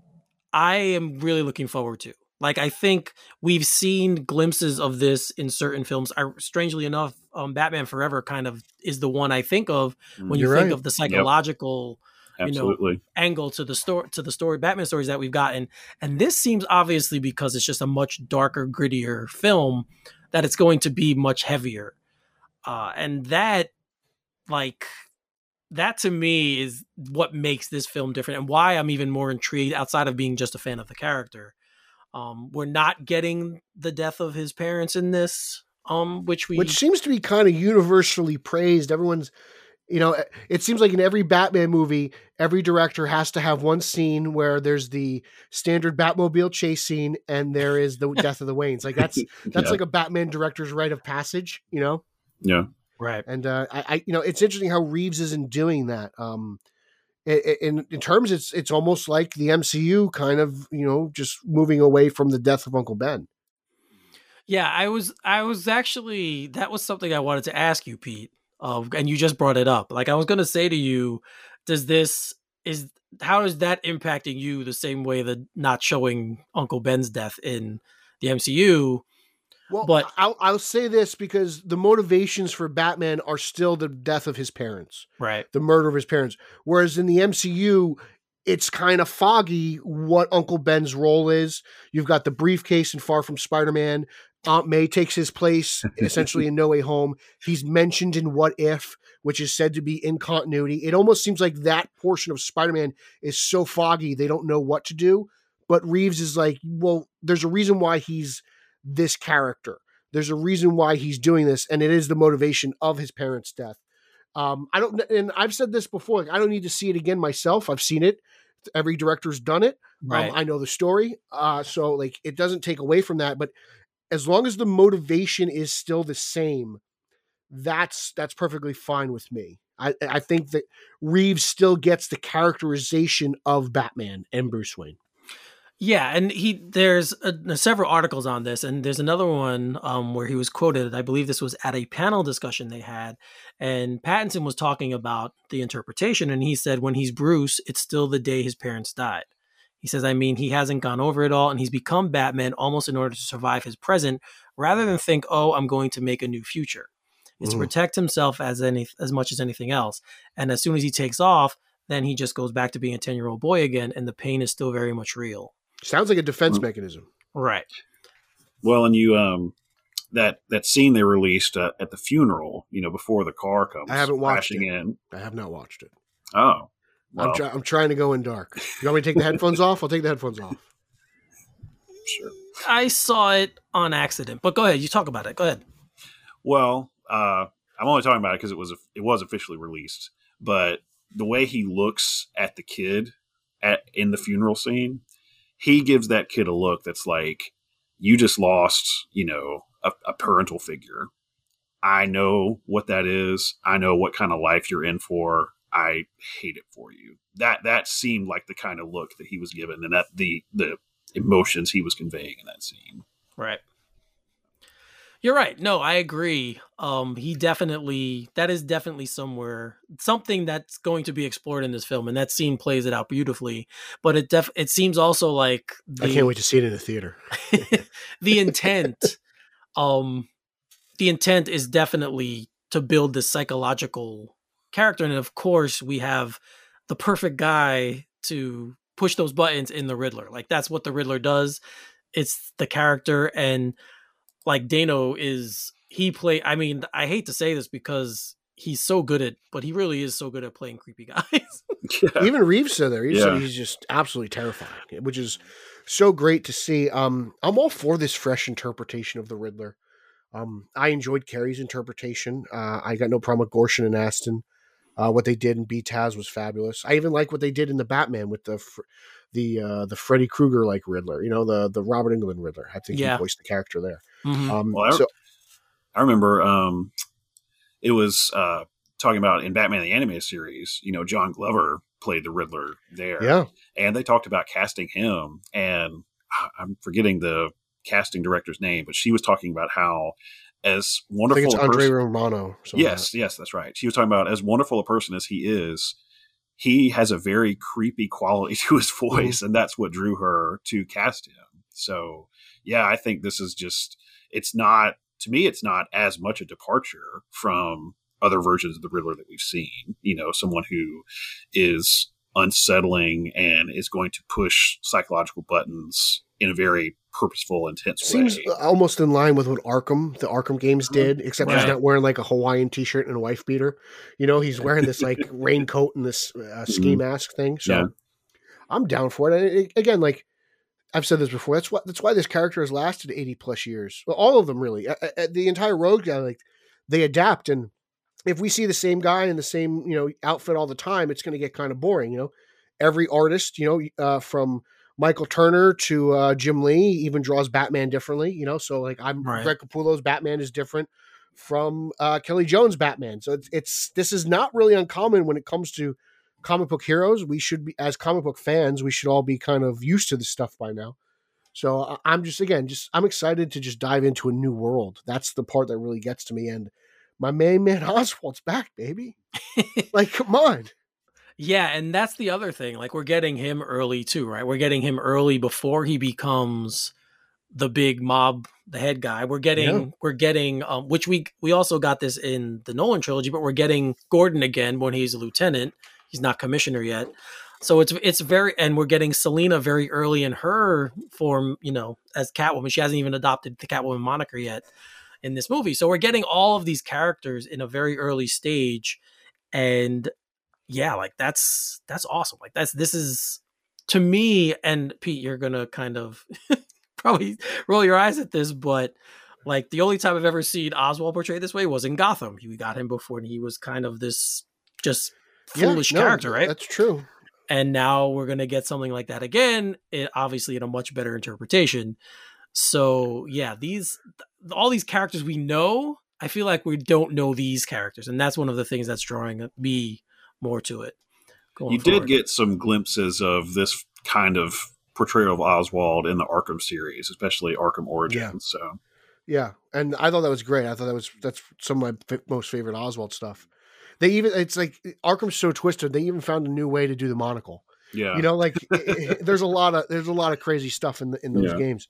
I am really looking forward to. Like I think we've seen glimpses of this in certain films. I, strangely enough, um, Batman Forever kind of is the one I think of when You're you think right. of the psychological, yep. you know, angle to the story to the story Batman stories that we've gotten. And this seems obviously because it's just a much darker, grittier film that it's going to be much heavier. Uh, and that, like, that to me is what makes this film different and why I'm even more intrigued outside of being just a fan of the character um, we're not getting the death of his parents in this, um, which we which seems to be kind of universally praised. Everyone's, you know, it seems like in every Batman movie, every director has to have one scene where there's the standard Batmobile chase scene and there is the <laughs> death of the Waynes. Like that's that's yeah. like a Batman director's rite of passage, you know? Yeah. Right. And uh, I, I, you know, it's interesting how Reeves isn't doing that. Um, in in terms it's it's almost like the MCU kind of you know just moving away from the death of Uncle Ben. Yeah, I was I was actually that was something I wanted to ask you, Pete. Of and you just brought it up. Like I was going to say to you, does this is how is that impacting you the same way that not showing Uncle Ben's death in the MCU well, but I'll, I'll say this because the motivations for Batman are still the death of his parents, right? The murder of his parents. Whereas in the MCU, it's kind of foggy what Uncle Ben's role is. You've got the briefcase and Far From Spider Man. Aunt May takes his place <laughs> essentially in No Way Home. He's mentioned in What If, which is said to be in continuity. It almost seems like that portion of Spider Man is so foggy they don't know what to do. But Reeves is like, well, there's a reason why he's this character. There's a reason why he's doing this, and it is the motivation of his parents' death. Um, I don't, and I've said this before. Like, I don't need to see it again myself. I've seen it. Every director's done it. Um, right. Um, I know the story. Uh, so like, it doesn't take away from that. But as long as the motivation is still the same, that's that's perfectly fine with me. I, I think that Reeves still gets the characterization of Batman and Bruce Wayne. Yeah, and he there's a, several articles on this, and there's another one um, where he was quoted. I believe this was at a panel discussion they had, and Pattinson was talking about the interpretation, and he said when he's Bruce, it's still the day his parents died. He says, I mean, he hasn't gone over it all, and he's become Batman almost in order to survive his present, rather than think, oh, I'm going to make a new future. It's mm. to protect himself as any as much as anything else. And as soon as he takes off, then he just goes back to being a 10 year old boy again, and the pain is still very much real. Sounds like a defense mechanism. Right. Well, and you um that that scene they released uh, at the funeral, you know, before the car comes. I haven't watched it. In. I have not watched it. Oh. Well. I'm, try- I'm trying to go in dark. You want me to take the headphones off? I'll take the headphones off. <laughs> Sure. I saw it on accident, but go ahead. You talk about it. Go ahead. Well, uh, I'm only talking about it because it was it was officially released, but the way he looks at the kid at in the funeral scene, he gives that kid a look that's like, you just lost, you know, a, a parental figure. I know what that is. I know what kind of life you're in for. I hate it for you. That that seemed like the kind of look that he was given, and that the the emotions he was conveying in that scene. Right. You're right. No, I agree. Um, he definitely that is definitely somewhere something that's going to be explored in this film, and that scene plays it out beautifully. But it def it seems also like the, I can't wait to see it in the theater. <laughs> the intent, um, the intent is definitely to build this psychological character, and of course we have the perfect guy to push those buttons in the Riddler. Like that's what the Riddler does. It's the character and like Dano is he play I mean, I hate to say this because he's so good at but he really is so good at playing creepy <laughs> guys. yeah. Even Reeves said there. He yeah. said he's just absolutely terrifying, which is so great to see. Um I'm all for this fresh interpretation of the Riddler. Um I enjoyed Carrey's interpretation. Uh I got no problem with Gorshin and Astin. Uh, what they did in BTAS was fabulous. I even like what they did in the Batman with the the uh, the Freddy Krueger like Riddler. You know, the the Robert Englund Riddler. I think yeah. he voiced the character there. Mm-hmm. Um, well, I, so, I remember um, it was uh, talking about in Batman the Animated Series. You know, John Glover played the Riddler there. Yeah, and they talked about casting him, and ah, I'm forgetting the casting director's name, but she was talking about how as wonderful. I think it's Andrea person, Romano. Yes, like yes, that's right. She was talking about as wonderful a person as he is. He has a very creepy quality <laughs> to his mm-hmm. voice, mm-hmm. and that's what drew her to cast him. So, yeah, I think this is just. It's not to me. It's not as much a departure from other versions of the Riddler that we've seen. You know, someone who is unsettling and is going to push psychological buttons in a very purposeful, intense way. Seems way. almost in line with what Arkham, the Arkham games uh-huh. did, except right. he's not wearing like a Hawaiian t-shirt and a wife beater. You know, he's wearing this like <laughs> raincoat and this uh, ski mm-hmm. mask thing. So yeah. I'm down for it. And it, again, like I've said this before, that's what that's why this character has lasted 80 plus years. Well, all of them really. the entire Rogue guy, like they adapt and if we see the same guy in the same, you know, outfit all the time, it's going to get kind of boring, you know. Every artist, you know, uh, from Michael Turner to uh, Jim Lee even draws Batman differently, you know. So like I'm right. Greg Capullo's Batman is different from uh, Kelly Jones' Batman. So it's it's this is not really uncommon when it comes to comic book heroes. We should be as comic book fans, we should all be kind of used to this stuff by now. So I'm just again, just I'm excited to just dive into a new world. That's the part that really gets to me. And my main man <laughs> Oswald's back, baby. <laughs> like, come on. Yeah, and that's the other thing. Like we're getting him early too, right? We're getting him early before he becomes the big mob, the head guy. We're getting yeah. we're getting um which we we also got this in the Nolan trilogy, but we're getting Gordon again when he's a lieutenant. He's not commissioner yet. So it's it's very and we're getting Selina very early in her form, you know, as Catwoman. She hasn't even adopted the Catwoman moniker yet in this movie. So we're getting all of these characters in a very early stage and yeah, like that's that's awesome. Like that's this is to me and Pete, you're gonna kind of <laughs> probably roll your eyes at this, but like the only time I've ever seen Oswald portrayed this way was in Gotham. We got him before, and he was kind of this just foolish yeah, no, character, right? That's true. And now we're gonna get something like that again. It obviously in a much better interpretation. So yeah, these all these characters we know. I feel like we don't know these characters, and that's one of the things that's drawing me more to it. You forward. did get some glimpses of this kind of portrayal of Oswald in the Arkham series, especially Arkham Origins. Yeah. So, yeah, and I thought that was great. I thought that was that's some of my f- most favorite Oswald stuff. They even it's like Arkham's so twisted. They even found a new way to do the monocle. Yeah, you know, like it, <laughs> <laughs> there's a lot of there's a lot of crazy stuff in the, in those yeah. games,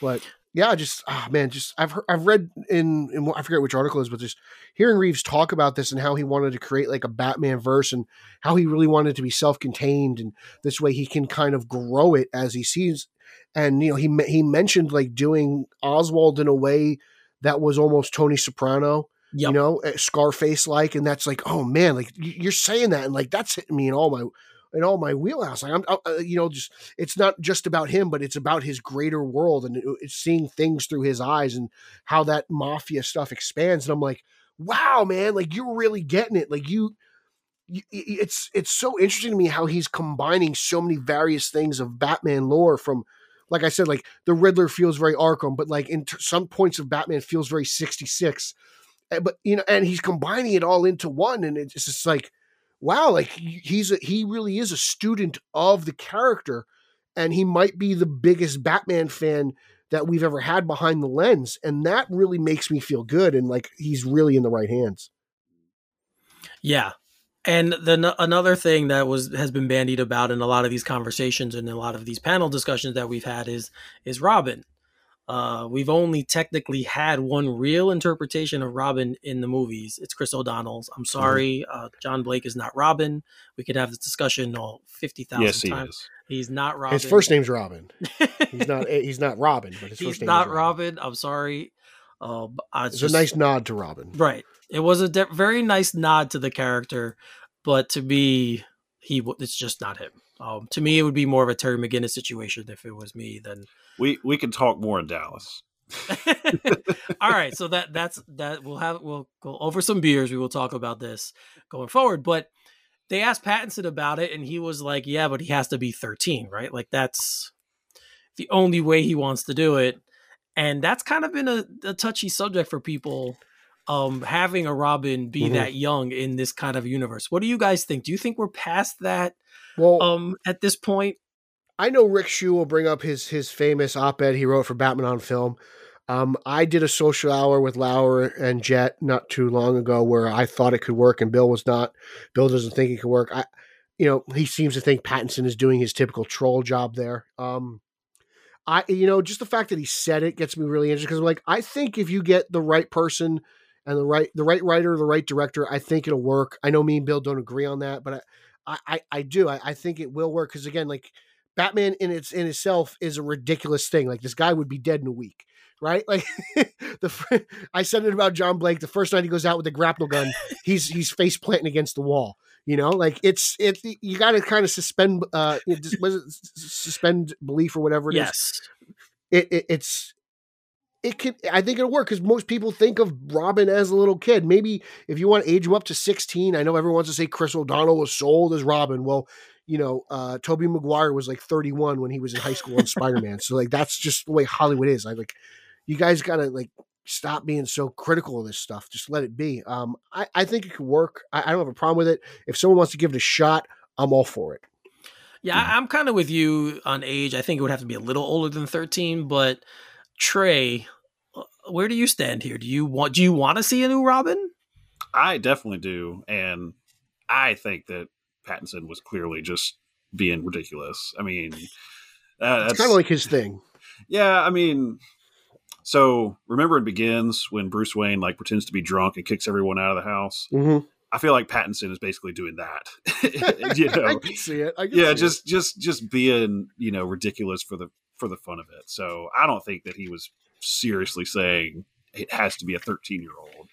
but yeah, just oh man, just I've heard, I've read in, in I forget which article is, but just hearing Reeves talk about this and how he wanted to create like a Batman verse and how he really wanted to be self contained and this way he can kind of grow it as he sees. And you know, he he mentioned like doing Oswald in a way that was almost Tony Soprano, yep. you know, eh, Scarface like, and that's like, oh man, like you're saying that, and like that's hitting me in all my in all my wheelhouse. Like I'm, uh, you know, just it's not just about him, but it's about his greater world and it's seeing things through his eyes and how that mafia stuff expands. And I'm like, wow, man, like you're really getting it. Like you, you it's it's so interesting to me how he's combining so many various things of Batman lore from. Like I said, like the Riddler feels very Arkham, but like in t- some points of Batman feels very 66 Eh, but you know, and he's combining it all into one, and it's just like, wow, like he's a, he really is a student of the character, and he might be the biggest Batman fan that we've ever had behind the lens, and that really makes me feel good, and like he's really in the right hands. Yeah, and the another thing that was has been bandied about in a lot of these conversations and a lot of these panel discussions that we've had is is Robin. Uh, we've only technically had one real interpretation of Robin in the movies. It's Chris O'Donnell's. I'm mm-hmm. sorry, uh, John Blake is not Robin. We could have this discussion all fifty thousand yes, he times. Is. He's not Robin. His first name's Robin. he's not. He's not Robin, but his he's first name is not Robin. Robin. I'm sorry. Uh, it's just, a nice nod to Robin. Right. It was a de- very nice nod to the character, but to me, he it's just not him. Um, to me, it would be more of a Terry McGinnis situation if it was me Then we we can talk more in Dallas. <laughs> All right, so that that's that we'll have we'll go over some beers. We will talk about this going forward. But they asked Pattinson about it, and he was like, "Yeah, but he has to be 13, right? Like that's the only way he wants to do it." And that's kind of been a, a touchy subject for people um having a Robin be mm-hmm. that young in this kind of universe. What do you guys think? Do you think we're past that well um at this point? I know Rick Shu will bring up his his famous op-ed he wrote for Batman on Film. Um, I did a social hour with Lauer and Jet not too long ago where I thought it could work and Bill was not. Bill doesn't think it could work. I, you know, he seems to think Pattinson is doing his typical troll job there. Um, I, you know, just the fact that he said it gets me really interested because I'm like, I think if you get the right person and the right the right writer, the right director, I think it'll work. I know me and Bill don't agree on that, but I I, I do. I, I think it will work because again, like Batman in its in itself is a ridiculous thing. Like this guy would be dead in a week, right? <laughs> Like the I said it about John Blake. The first night he goes out with the grapple gun, he's he's face planting against the wall. You know, like it's it. You got to kind of suspend uh, was it suspend belief or whatever it yes. is. It, it, it's it could I think it'll work because most people think of Robin as a little kid. Maybe if you want to age him up to 16, I know everyone wants to say Chris O'Donnell was sold as Robin. Well, you know, uh Tobey Maguire was like 31 when he was in high school on Spider-Man. So like that's just the way Hollywood is. I like you guys gotta like stop being so critical of this stuff. Just let it be. Um I, I think it could work. I, I don't have a problem with it. If someone wants to give it a shot, I'm all for it. Yeah, yeah. I'm kind of with you on age. I think it would have to be a little older than 13, but Trey, where do you stand here? Do you want do you want to see a new Robin? I definitely do, and I think that Pattinson was clearly just being ridiculous. I mean, uh, it's kind of like his thing. Yeah, I mean, so remember it begins when Bruce Wayne like pretends to be drunk and kicks everyone out of the house. Mm-hmm. I feel like Pattinson is basically doing that. <laughs> you <laughs> know, I can see it. Can yeah, see just it. just just being you know ridiculous for the for the fun of it. So I don't think that he was seriously saying it has to be a 13 year old.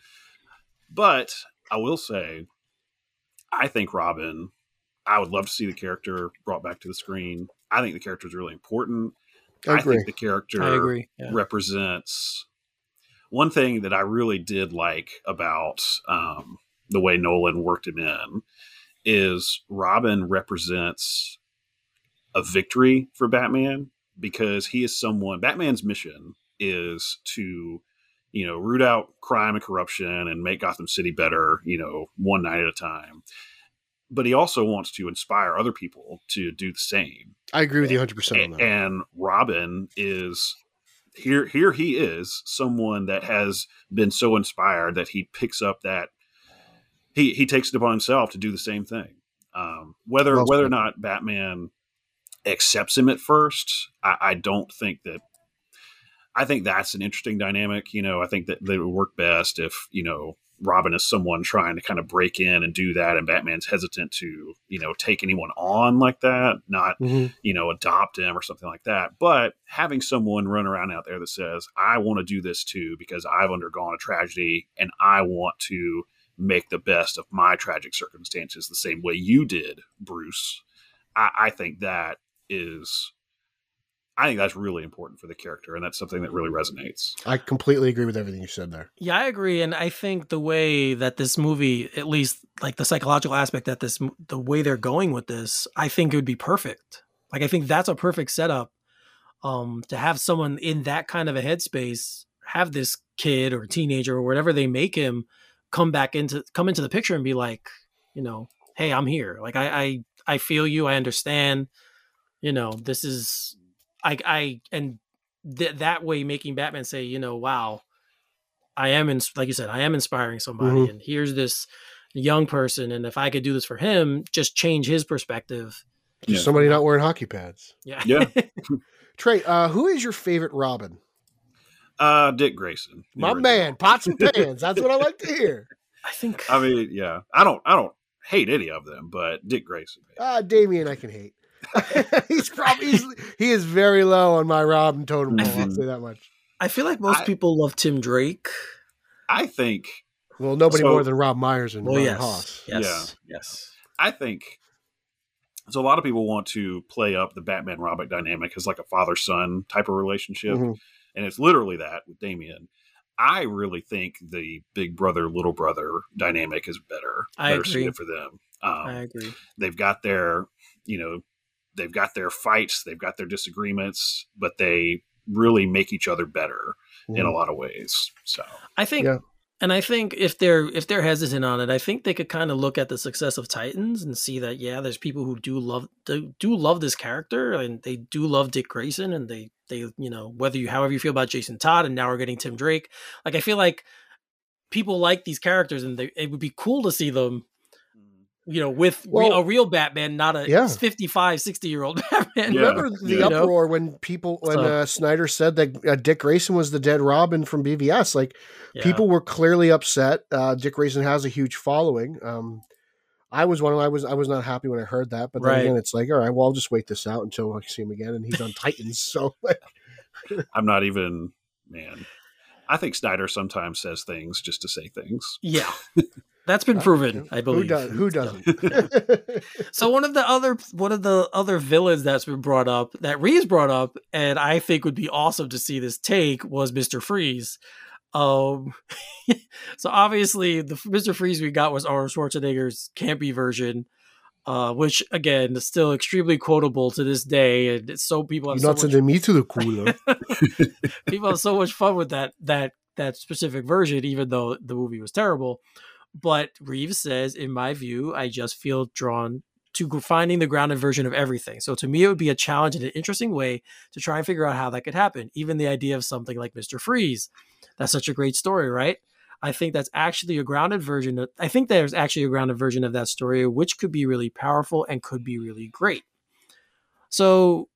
But I will say, I think Robin, I would love to see the character brought back to the screen. I think the character is really important. I, I think the character yeah. represents one thing that I really did like about um, the way Nolan worked him in is Robin represents a victory for Batman because he is someone Batman's mission is to you know root out crime and corruption and make Gotham City better, you know, one night at a time. But he also wants to inspire other people to do the same. I agree with you 100% on that. And Robin is here here he is someone that has been so inspired that he picks up that he he takes it upon himself to do the same thing. Um, whether well whether or not Batman accepts him at first. I, I don't think that. I think that's an interesting dynamic. You know, I think that they would work best if you know Robin is someone trying to kind of break in and do that, and Batman's hesitant to you know take anyone on like that, not mm-hmm. you know adopt him or something like that. But having someone run around out there that says, "I want to do this too because I've undergone a tragedy and I want to make the best of my tragic circumstances the same way you did, Bruce." I, I think that is I think that's really important for the character, and that's something that really resonates. I completely agree with everything you said there. Yeah, I agree, and I think the way that this movie, at least like the psychological aspect that this, the way they're going with this, I think it would be perfect. Like I think that's a perfect setup um, to have someone in that kind of a headspace have this kid or teenager or whatever they make him come back into come into the picture and be like, you know, hey, I'm here. Like I I, I feel you. I understand. You know, this is I I and th- that way making Batman say, you know, wow, I am in like you said, I am inspiring somebody, Mhm. and here's this young person, and if I could do this for him, just change his perspective. Just Yeah. somebody not wearing hockey pads. Yeah, Yeah. <laughs> Trey, uh, who is your favorite Robin? Uh, Dick Grayson, My original. man, pots and <laughs> pans. That's what I like to hear. I think I mean, yeah, I don't, I don't hate any of them, but Dick Grayson. man. Ah, Damian, I can hate. <laughs> he's probably he's, he is very low on my Robin totem pole. I'll say that much. I feel like most I- people love Tim Drake. I think, Well, nobody So- more than Rob Myers and Well, Ron yes, Haas. yes, yes. I think. So a lot of people want to play up the Batman Robin dynamic as like a father son type of relationship, Mhm. and it's literally that with Damian. I really think the big brother little brother dynamic is better, I better agree. suited for them. Um, I agree. they've got their you know they've got their fights they've got their disagreements but they really make each other better in a mm-hmm. lot of ways so I think, Yeah. and I think if they're if they're hesitant on it, I think they could kind of look at the success of Titans and see that yeah, there's people who do love do, do love this character and they do love Dick Grayson and they they you know whether you however you feel about Jason Todd and now we're getting Tim Drake, like I feel like people like these characters and they, it would be cool to see them you know with re- Well- a real Batman not a Yeah. 55 60 year old <laughs> Batman Yeah. Remember the Yeah. uproar when people when So- uh, Snyder said that uh, Dick Grayson was the dead Robin from BVS? Like Yeah. people were clearly upset. Uh, Dick Grayson has a huge following. Um, I was one. Of, I was I was not happy when I heard that. But then Right. again, it's like, all right, well, I'll just wait this out until I see him again, and he's on Titans. <laughs> So like, <laughs> i'm not even man i think snyder sometimes says things just to say things yeah that's been proven I believe who does? Who So- doesn't? <laughs> So one of the other one of the other villains that's been brought up that Reeves brought up, and I think would be awesome to see this take was Mister Freeze. Um, <laughs> so obviously the Mister Freeze we got was Arnold Schwarzenegger's campy version, uh, which again is still extremely quotable to this day, and it's so people You're have so not much me to the cooler. <laughs> people have so much fun with that that that specific version, even though the movie was terrible. But Reeves says, in my view, I just feel drawn to finding the grounded version of everything. So to me, it would be a challenge and an interesting way to try and figure out how that could happen. Even the idea of something like Mister Freeze, that's such a great story, right? I think that's actually a grounded version. Of, I think there's actually a grounded version of that story, which could be really powerful and could be really great. So,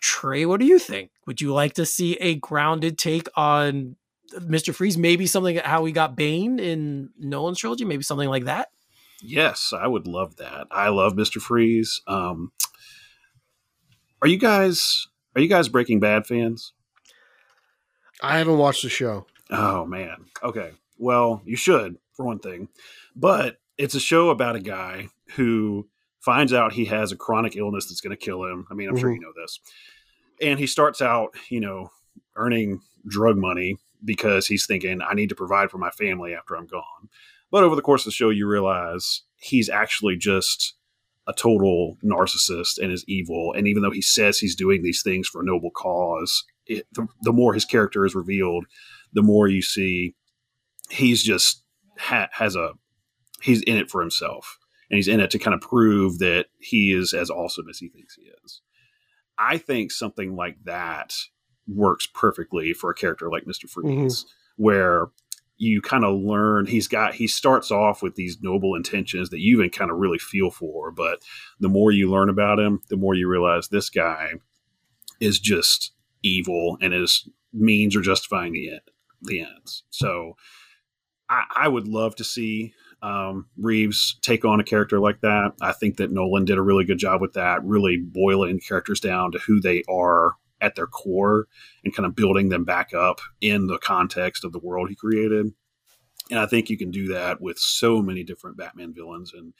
Trey, what do you think? Would you like to see a grounded take on Mr. Freeze? Maybe something how we got Bane in Nolan's trilogy, maybe something like that. yes i would love that i love mr freeze um are you guys are you guys breaking bad fans I haven't watched the show. Oh man. Okay. Well, you should for one thing, but it's a show about a guy who finds out he has a chronic illness that's going to kill him. I mean, I'm sure Mhm. you know this. And he starts out, you know, earning drug money because he's thinking, I need to provide for my family after I'm gone. But over the course of the show, you realize he's actually just a total narcissist and is evil. And even though he says he's doing these things for a noble cause, it, the, the more his character is revealed, the more you see he's just ha- has a he's in it for himself and he's in it to kind of prove that he is as awesome as he thinks he is. I think something like that works perfectly for a character like Mr. Freeze, where you kind of learn he's got he starts off with these noble intentions that you even kind of really feel for, but the more you learn about him, the more you realize this guy is just evil and his means are justifying the end, the ends. So I, I would love to see um, Reeves take on a character like that. I think that Nolan did a really good job with that, really boiling characters down to who they are at their core and kind of building them back up in the context of the world he created. And I think you can do that with so many different Batman villains. And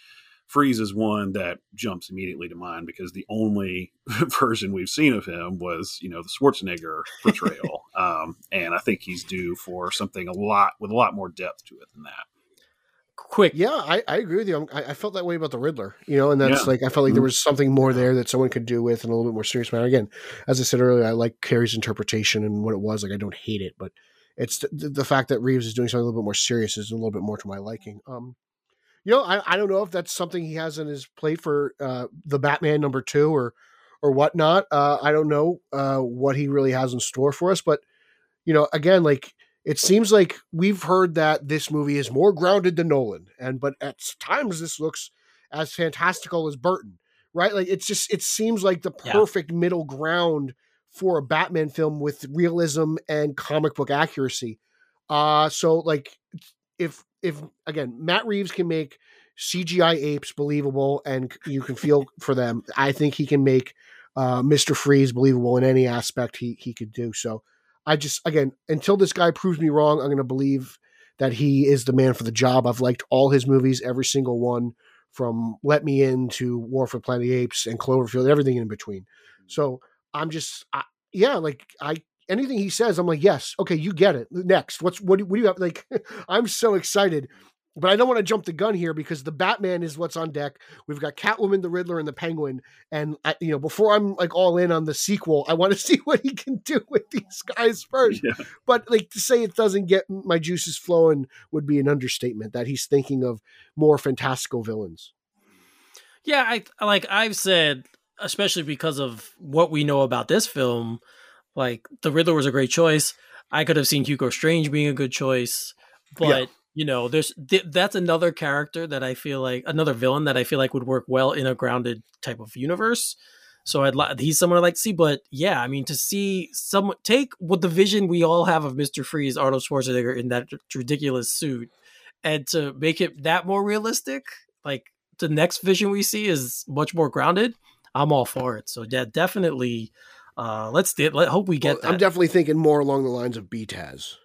Freeze is one that jumps immediately to mind because the only <laughs> version we've seen of him was, you know, the Schwarzenegger <laughs> portrayal, um, and I think he's due for something a lot with a lot more depth to it than that. Quick, Yeah, I, I agree with you. I, I felt that way about the Riddler, you know, and that's Yeah. like I felt like there Mhm. was something more there that someone could do with in a little bit more serious manner. Again, as I said earlier, I like Carrey's interpretation and what it was. Like I don't hate it, but it's the, the fact that Reeves is doing something a little bit more serious is a little bit more to my liking. Um, you know, I, I don't know if that's something he has in his plate for uh, the Batman number two or or whatnot. Uh, I don't know uh, what he really has in store for us, but you know, again, like it seems like we've heard that this movie is more grounded than Nolan, and but at times this looks as fantastical as Burton, right? Like it's just it seems like the Yeah. perfect middle ground for a Batman film with realism and comic book accuracy. Uh so like if if again Matt Reeves can make CGI apes believable and you can feel for them, I think he can make uh, Mr. Freeze believable in any aspect he he could do. So I just again until this guy proves me wrong, I'm going to believe that he is the man for the job. I've liked all his movies, every single one, from Let Me In to War for Planet of the Apes and Cloverfield, everything in between. Mm-hmm. So I'm just I, yeah, like I anything he says, I'm like yes, okay, you get it. Next, what's what do, what do you have? Like <laughs> I'm so excited. But I don't want to jump the gun here because the Batman is what's on deck. We've got Catwoman, the Riddler, and the Penguin. And I, you know, before I'm like all in on the sequel, I want to <laughs> see what he can do with these guys first Yeah. but like to say it doesn't get my juices flowing would be an understatement that he's thinking of more fantastical villains Yeah, I like I've said, especially because of what we know about this film, like the Riddler was a great choice. I could have seen Hugo Strange being a good choice, but Yeah. You know, there's th- that's another character that I feel like another villain that I feel like would work well in a grounded type of universe. So I'd like he's someone I'd like to see, but yeah, I mean to see someone take what the vision we all have of Mister Freeze, Arnold Schwarzenegger in that ridiculous suit, and to make it that more realistic, like the next vision we see is much more grounded. I'm all for it. So yeah, definitely. Uh, let's do. let hope we get Well, that. i'm definitely thinking more along the lines of BTAS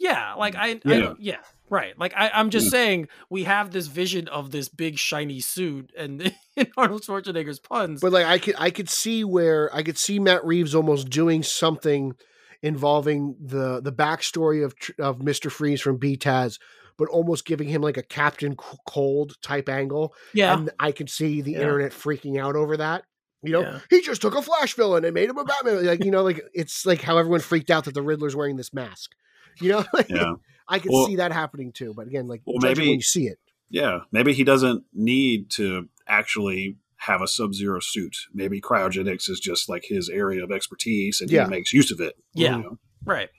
yeah, like mm, I, Yeah. I yeah, right. Like I, I'm just Yeah. saying we have this vision of this big shiny suit and <laughs> in Arnold Schwarzenegger's puns. but like i could i could see where i could see matt reeves almost doing something involving the the backstory of of mr freeze from BTAS but almost giving him like a captain cold type angle yeah, and i could see the Yeah. internet freaking out over that you know, Yeah. he just took a Flash villain and made him a Batman. Like, you know, like it's like how everyone freaked out that the Riddler's wearing this mask. You know, <laughs> Like, Yeah. I could Well- see that happening too. But again, like Well, maybe- when you see it. Yeah, maybe he doesn't need to actually have a sub-zero suit. Maybe cryogenics is just like his area of expertise, and Yeah. he makes use of it. Yeah. you know? right.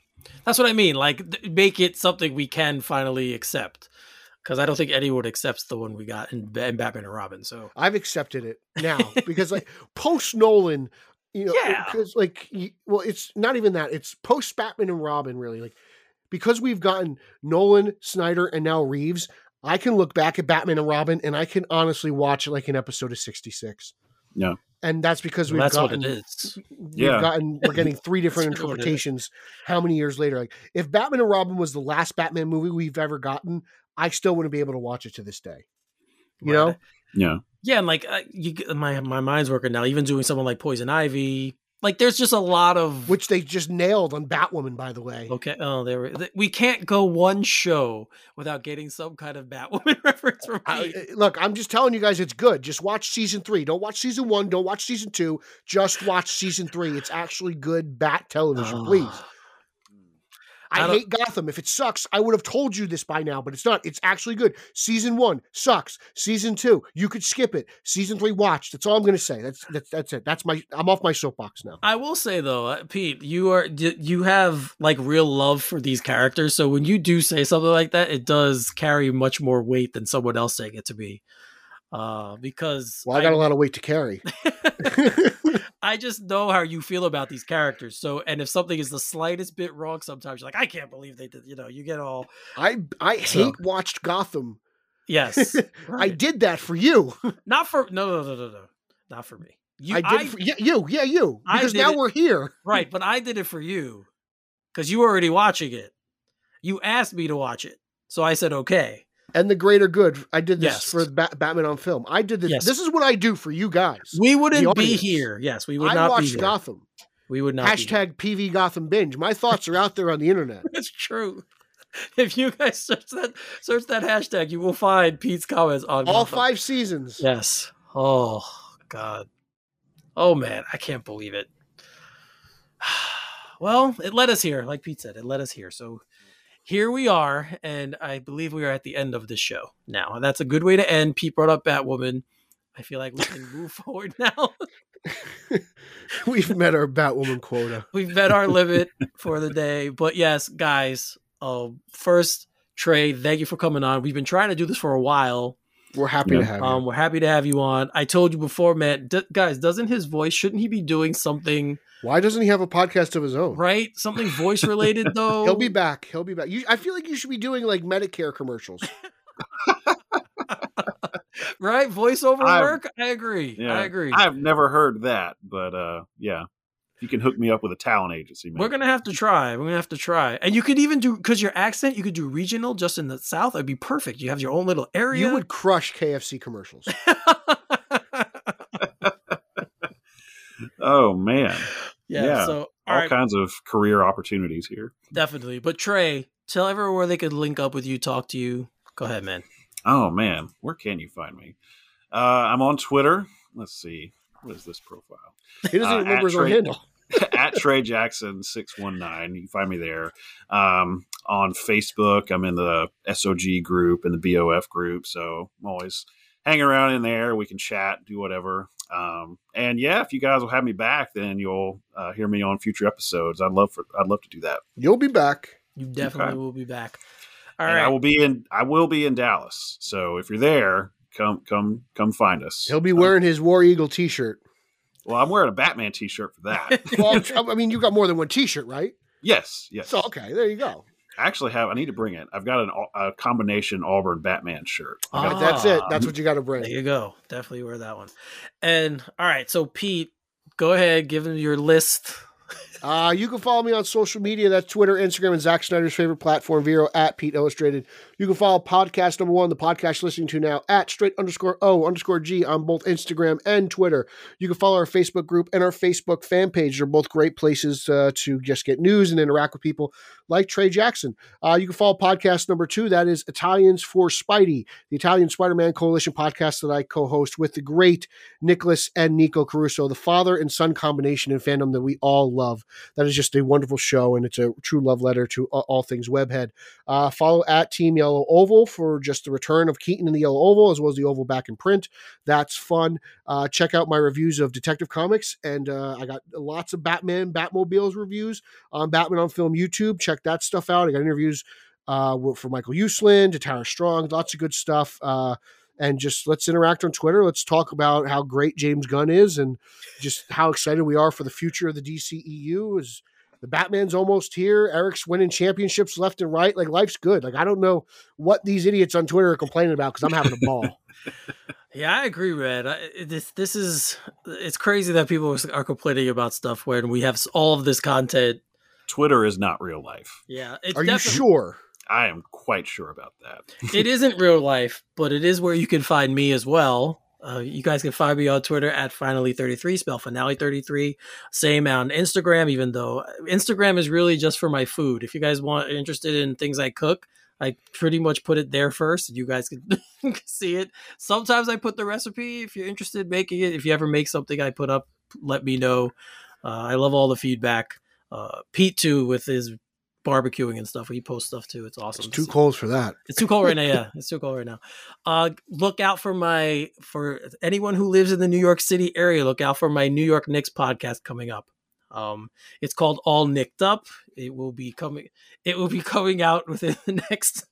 That's what I mean. Like th- make it something we can finally accept. Because I don't think anyone accepts the one we got in, in Batman and Robin. So I've accepted it now <laughs> because like post Nolan, you know, Yeah. because like well, it's not even that. It's post Batman and Robin, really. Like because we've gotten Nolan, Snyder, and now Reeves. I can look back at Batman and Robin, and I can honestly watch like an episode of sixty six. Yeah. and that's because we've that's gotten what it is. we've Yeah. gotten we're getting <laughs> three different That's what it is. interpretations how many years later like if batman and robin was the last batman movie we've ever gotten i still wouldn't be able to watch it to this day you know Yeah, Yeah, and like uh, you, my my mind's working now. Even doing someone like Poison Ivy, like there's just a lot of which they just nailed on batwoman by the way Okay. Oh, there. we- We can't go one show without getting some kind of Batwoman <laughs> reference from me. I- look i'm just telling you guys it's good just watch season three don't watch season one don't watch season two just watch season three it's actually good bat television please Ah. I, I hate Gotham. If it sucks, I would have told you this by now, but it's not. It's actually good. Season one sucks. Season two, you could skip it. Season three, watch. That's all I'm going to say. That's that's that's it. That's my. I'm off my soapbox now. I will say though, uh, Pete, you are you have like real love for these characters. So when you do say something like that, it does carry much more weight than someone else saying it to me. Uh, because Well, I got a lot of weight to carry. <laughs> <laughs> I just know how you feel about these characters. So, and if something is the slightest bit wrong, sometimes you're like, I can't believe they did. You know, you get all I I So- hate watched Gotham. yes. <laughs> I did that for you. <laughs> not for no no no no no not for me. You, I did it for yeah, you. Yeah, you. Because now it- we're here. right, but I did it for you because you were already watching it. You asked me to watch it, so I said okay. And the greater good. I did this Yes. for ba- Batman on film. I did this. Yes. This is what I do for you guys. We wouldn't be here. Yes, we would I not be watched here. Gotham. We would not. be. Hashtag PV Gotham binge. My thoughts are out there on the internet. <laughs> That's true. If you guys search that search that hashtag, you will find Pete's comments on All Gotham. five seasons. Yes. Oh God. Oh man, I can't believe it. <sighs> Well, it led us here, like Pete said. It led us here. So here we are, and I believe we are at the end of the show now. And that's a good way to end. Pete brought up Batwoman. I feel like we can move <laughs> forward now. <laughs> We've met our Batwoman quota. <laughs> We've met our limit for the day. But yes, guys, uh, first, Trey, thank you for coming on. We've been trying to do this for a while. We're happy Yeah. to have you. Um, we're happy to have you on. I told you before, man, d- guys, doesn't his voice, shouldn't he be doing something, Why doesn't he have a podcast of his own? right? Something voice related, <laughs> though? He'll be back. He'll be back. You, I feel like you should be doing like Medicare commercials. <laughs> right? Voiceover I've- work? I agree. Yeah, I agree. I've never heard that, but uh, yeah, you can hook me up with a talent agency. Man. We're gonna have to try. We're gonna have to try, and you could even do because your accent. You could do regional, just in the south. It'd be perfect. You have your own little area. You would crush KFC commercials. <laughs> <laughs> oh man, yeah, Yeah, So all all right, kinds of career opportunities here. definitely. But Trey, tell everyone where they could link up with you, talk to you. Go ahead, man. Oh man, where can you find me? Uh, I'm on Twitter. Let's see, what is this profile? He doesn't Uh, remember his own Trey- handle. <laughs> at Trey Jackson six one nine. You can find me there. Um, on Facebook, I'm in the SOG group and the BOF group, so I'm always hanging around in there. We can chat, do whatever. Um, and yeah, if you guys will have me back, then you'll uh, hear me on future episodes. I'd love for I'd love to do that. You'll be back. You definitely Okay. will be back. All and right. I will be in I will be in Dallas. So if you're there, come come come find us. He'll be Um, wearing his War Eagle T-shirt. Well, I'm wearing a Batman T-shirt for that. <laughs> Well, I mean, you got more than one T-shirt, right? yes, yes. So okay, there you go. I actually have. I need to bring it. I've got an, a combination Auburn Batman shirt. I gotta- Ah. That's it. That's what you got to There bring. you go. Definitely wear that one. And all right, so Pete, go ahead, give them your list. Uh, you can follow me on social media. That's Twitter, Instagram, and Zack Snyder's favorite platform, Vero at Pete Illustrated. You can follow podcast number one, the podcast you're listening to now, at straight underscore O underscore G on both Instagram and Twitter. You can follow our Facebook group and our Facebook fan page. They're both great places uh, to just get news and interact with people like Trey Jackson. Uh, you can follow podcast number two, that is Italians for Spidey, the Italian Spider Man Coalition podcast that I co host with the great Nicholas and Nico Caruso, the father and son combination in fandom that we all love. That is just a wonderful show, and it's a true love letter to all, things Webhead. Uh, follow at Team Yellow Oval for just the return of Keaton in the Yellow Oval, as well as the Oval back in print. That's fun. Uh, check out my reviews of Detective Comics, and uh, I got lots of Batman, Batmobiles reviews on Batman on Film YouTube. Check that stuff out. I got interviews uh, for Michael Uslan, to Tara Strong, lots of good stuff. Uh, and just let's interact on Twitter. Let's talk about how great James Gunn is and just how excited we are for the future of the DCEU. Is the Batman's almost here? Eric's winning championships left and right. Like life's good. Like I don't know what these idiots on Twitter are complaining about because I'm having a ball. <laughs> Yeah, I agree, Red. I, this this is it's crazy that people are complaining about stuff when we have all of this content. Twitter is not real life. Yeah, it's are you sure? I am quite sure about that. it isn't real life, but it is where you can find me as well. Uh, you guys can find me on Twitter at finally33, spell finale33. Same on Instagram, even though Instagram is really just for my food. If you guys want interested in things I cook, I pretty much put it there first. You guys can <laughs> see it. Sometimes I put the recipe if you're interested in making it. If you ever make something I put up, let me know. Uh, I love all the feedback. Uh, Pete too with his barbecuing and stuff. He posts stuff too. It's awesome. It's too see. cold for that. It's too cold right now. Yeah, <laughs> it's too cold right now. Uh, look out for my for anyone who lives in the New York City area. Look out for my New York Knicks podcast coming up. Um, it's called All Nicked Up. It will be coming. It will be coming out within the <laughs> next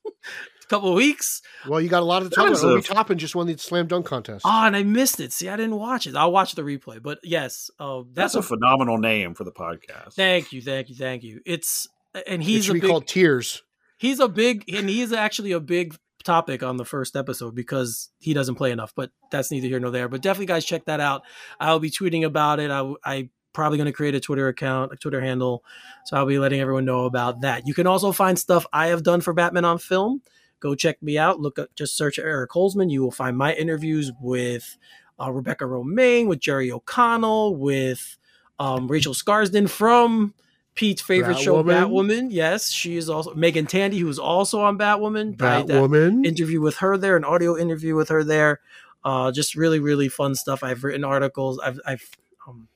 couple of weeks. Well, you got a lot of That talk is about. a- Obi Toppin just won the slam dunk contest. Oh, and I missed it. See, I didn't watch it. I'll watch the replay. But yes, uh, That's that's, a a. phenomenal name for the podcast. thank you, thank you, thank you. It's and he's should a big. called Tears. he's a big and he's actually a big topic on the first episode because he doesn't play enough but that's neither here nor there but definitely guys check that out i'll be tweeting about it i i probably going to create a twitter account a twitter handle so i'll be letting everyone know about that you can also find stuff i have done for batman on film go check me out. Look up, just search Eric Holzman. You will find my interviews with uh, Rebecca Romijn, with Jerry O'Connell, with um, Rachel Skarsten from Pete's favorite show, Batwoman. Batwoman. Yes, she is also Meagan Tandy, who is also on Batwoman. I- Batwoman. interview with her there, an audio interview with her there. Uh, just really, really fun stuff. I've written articles. I've, I've, um,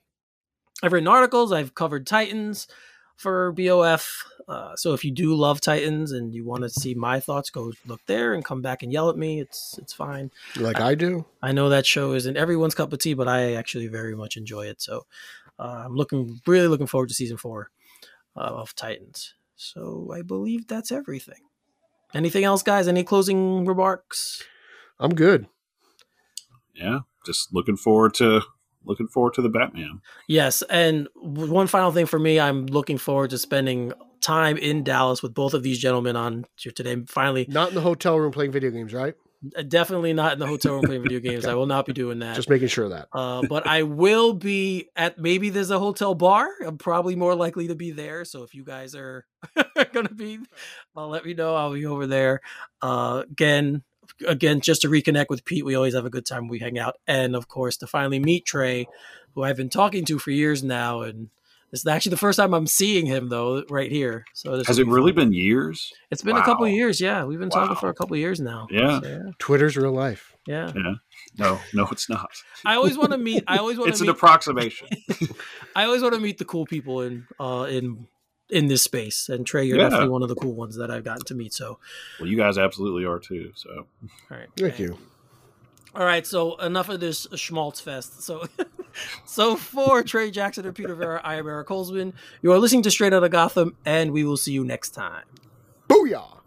I've written articles. I've covered Titans for BOF. Uh, so if you do love Titans and you want to see my thoughts, go look there and come back and yell at me. It's it's fine. like I do. I know that show isn't everyone's cup of tea, but I actually very much enjoy it. So uh, I'm looking really looking forward to season four of Titans. So I believe that's everything. Anything else, guys? Any closing remarks? I'm good. Yeah, just looking forward to looking forward to the Batman. Yes, and one final thing for me, I'm looking forward to spending time in Dallas with both of these gentlemen on here today. Finally, Not in the hotel room playing video games, right? Definitely not in the hotel room playing video <laughs> games. I will not be doing that. Just making sure of that. Uh, but I will be at maybe there's a hotel bar. I'm probably more likely to be there. So if you guys are <laughs> gonna be, uh, let me know. I'll be over there. Uh, again, again, just to reconnect with Pete. We always have a good time. We hang out, and of course to finally meet Trey, who I've been talking to for years now, and it's actually the first time I'm seeing him though, right here. So this Has it really fun. been years? It's been a couple of years. Yeah, we've been talking for a couple of years now. Yeah. So, yeah. Twitter's real life. yeah. Yeah. No, no, it's not. I always want to meet. I always want It's to an approximation. <laughs> I always want to meet the cool people in uh in in this space. And Trey, you're Yeah. definitely one of the cool ones that I've gotten to meet. So, Well, you guys absolutely are too. So all right, Thank you. All right, so enough of this schmaltz fest. So, <laughs> so for Trey Jackson and Peter Vera, I am Eric Holzman. You are listening to Straight Outta Gotham, and we will see you next time. Booyah!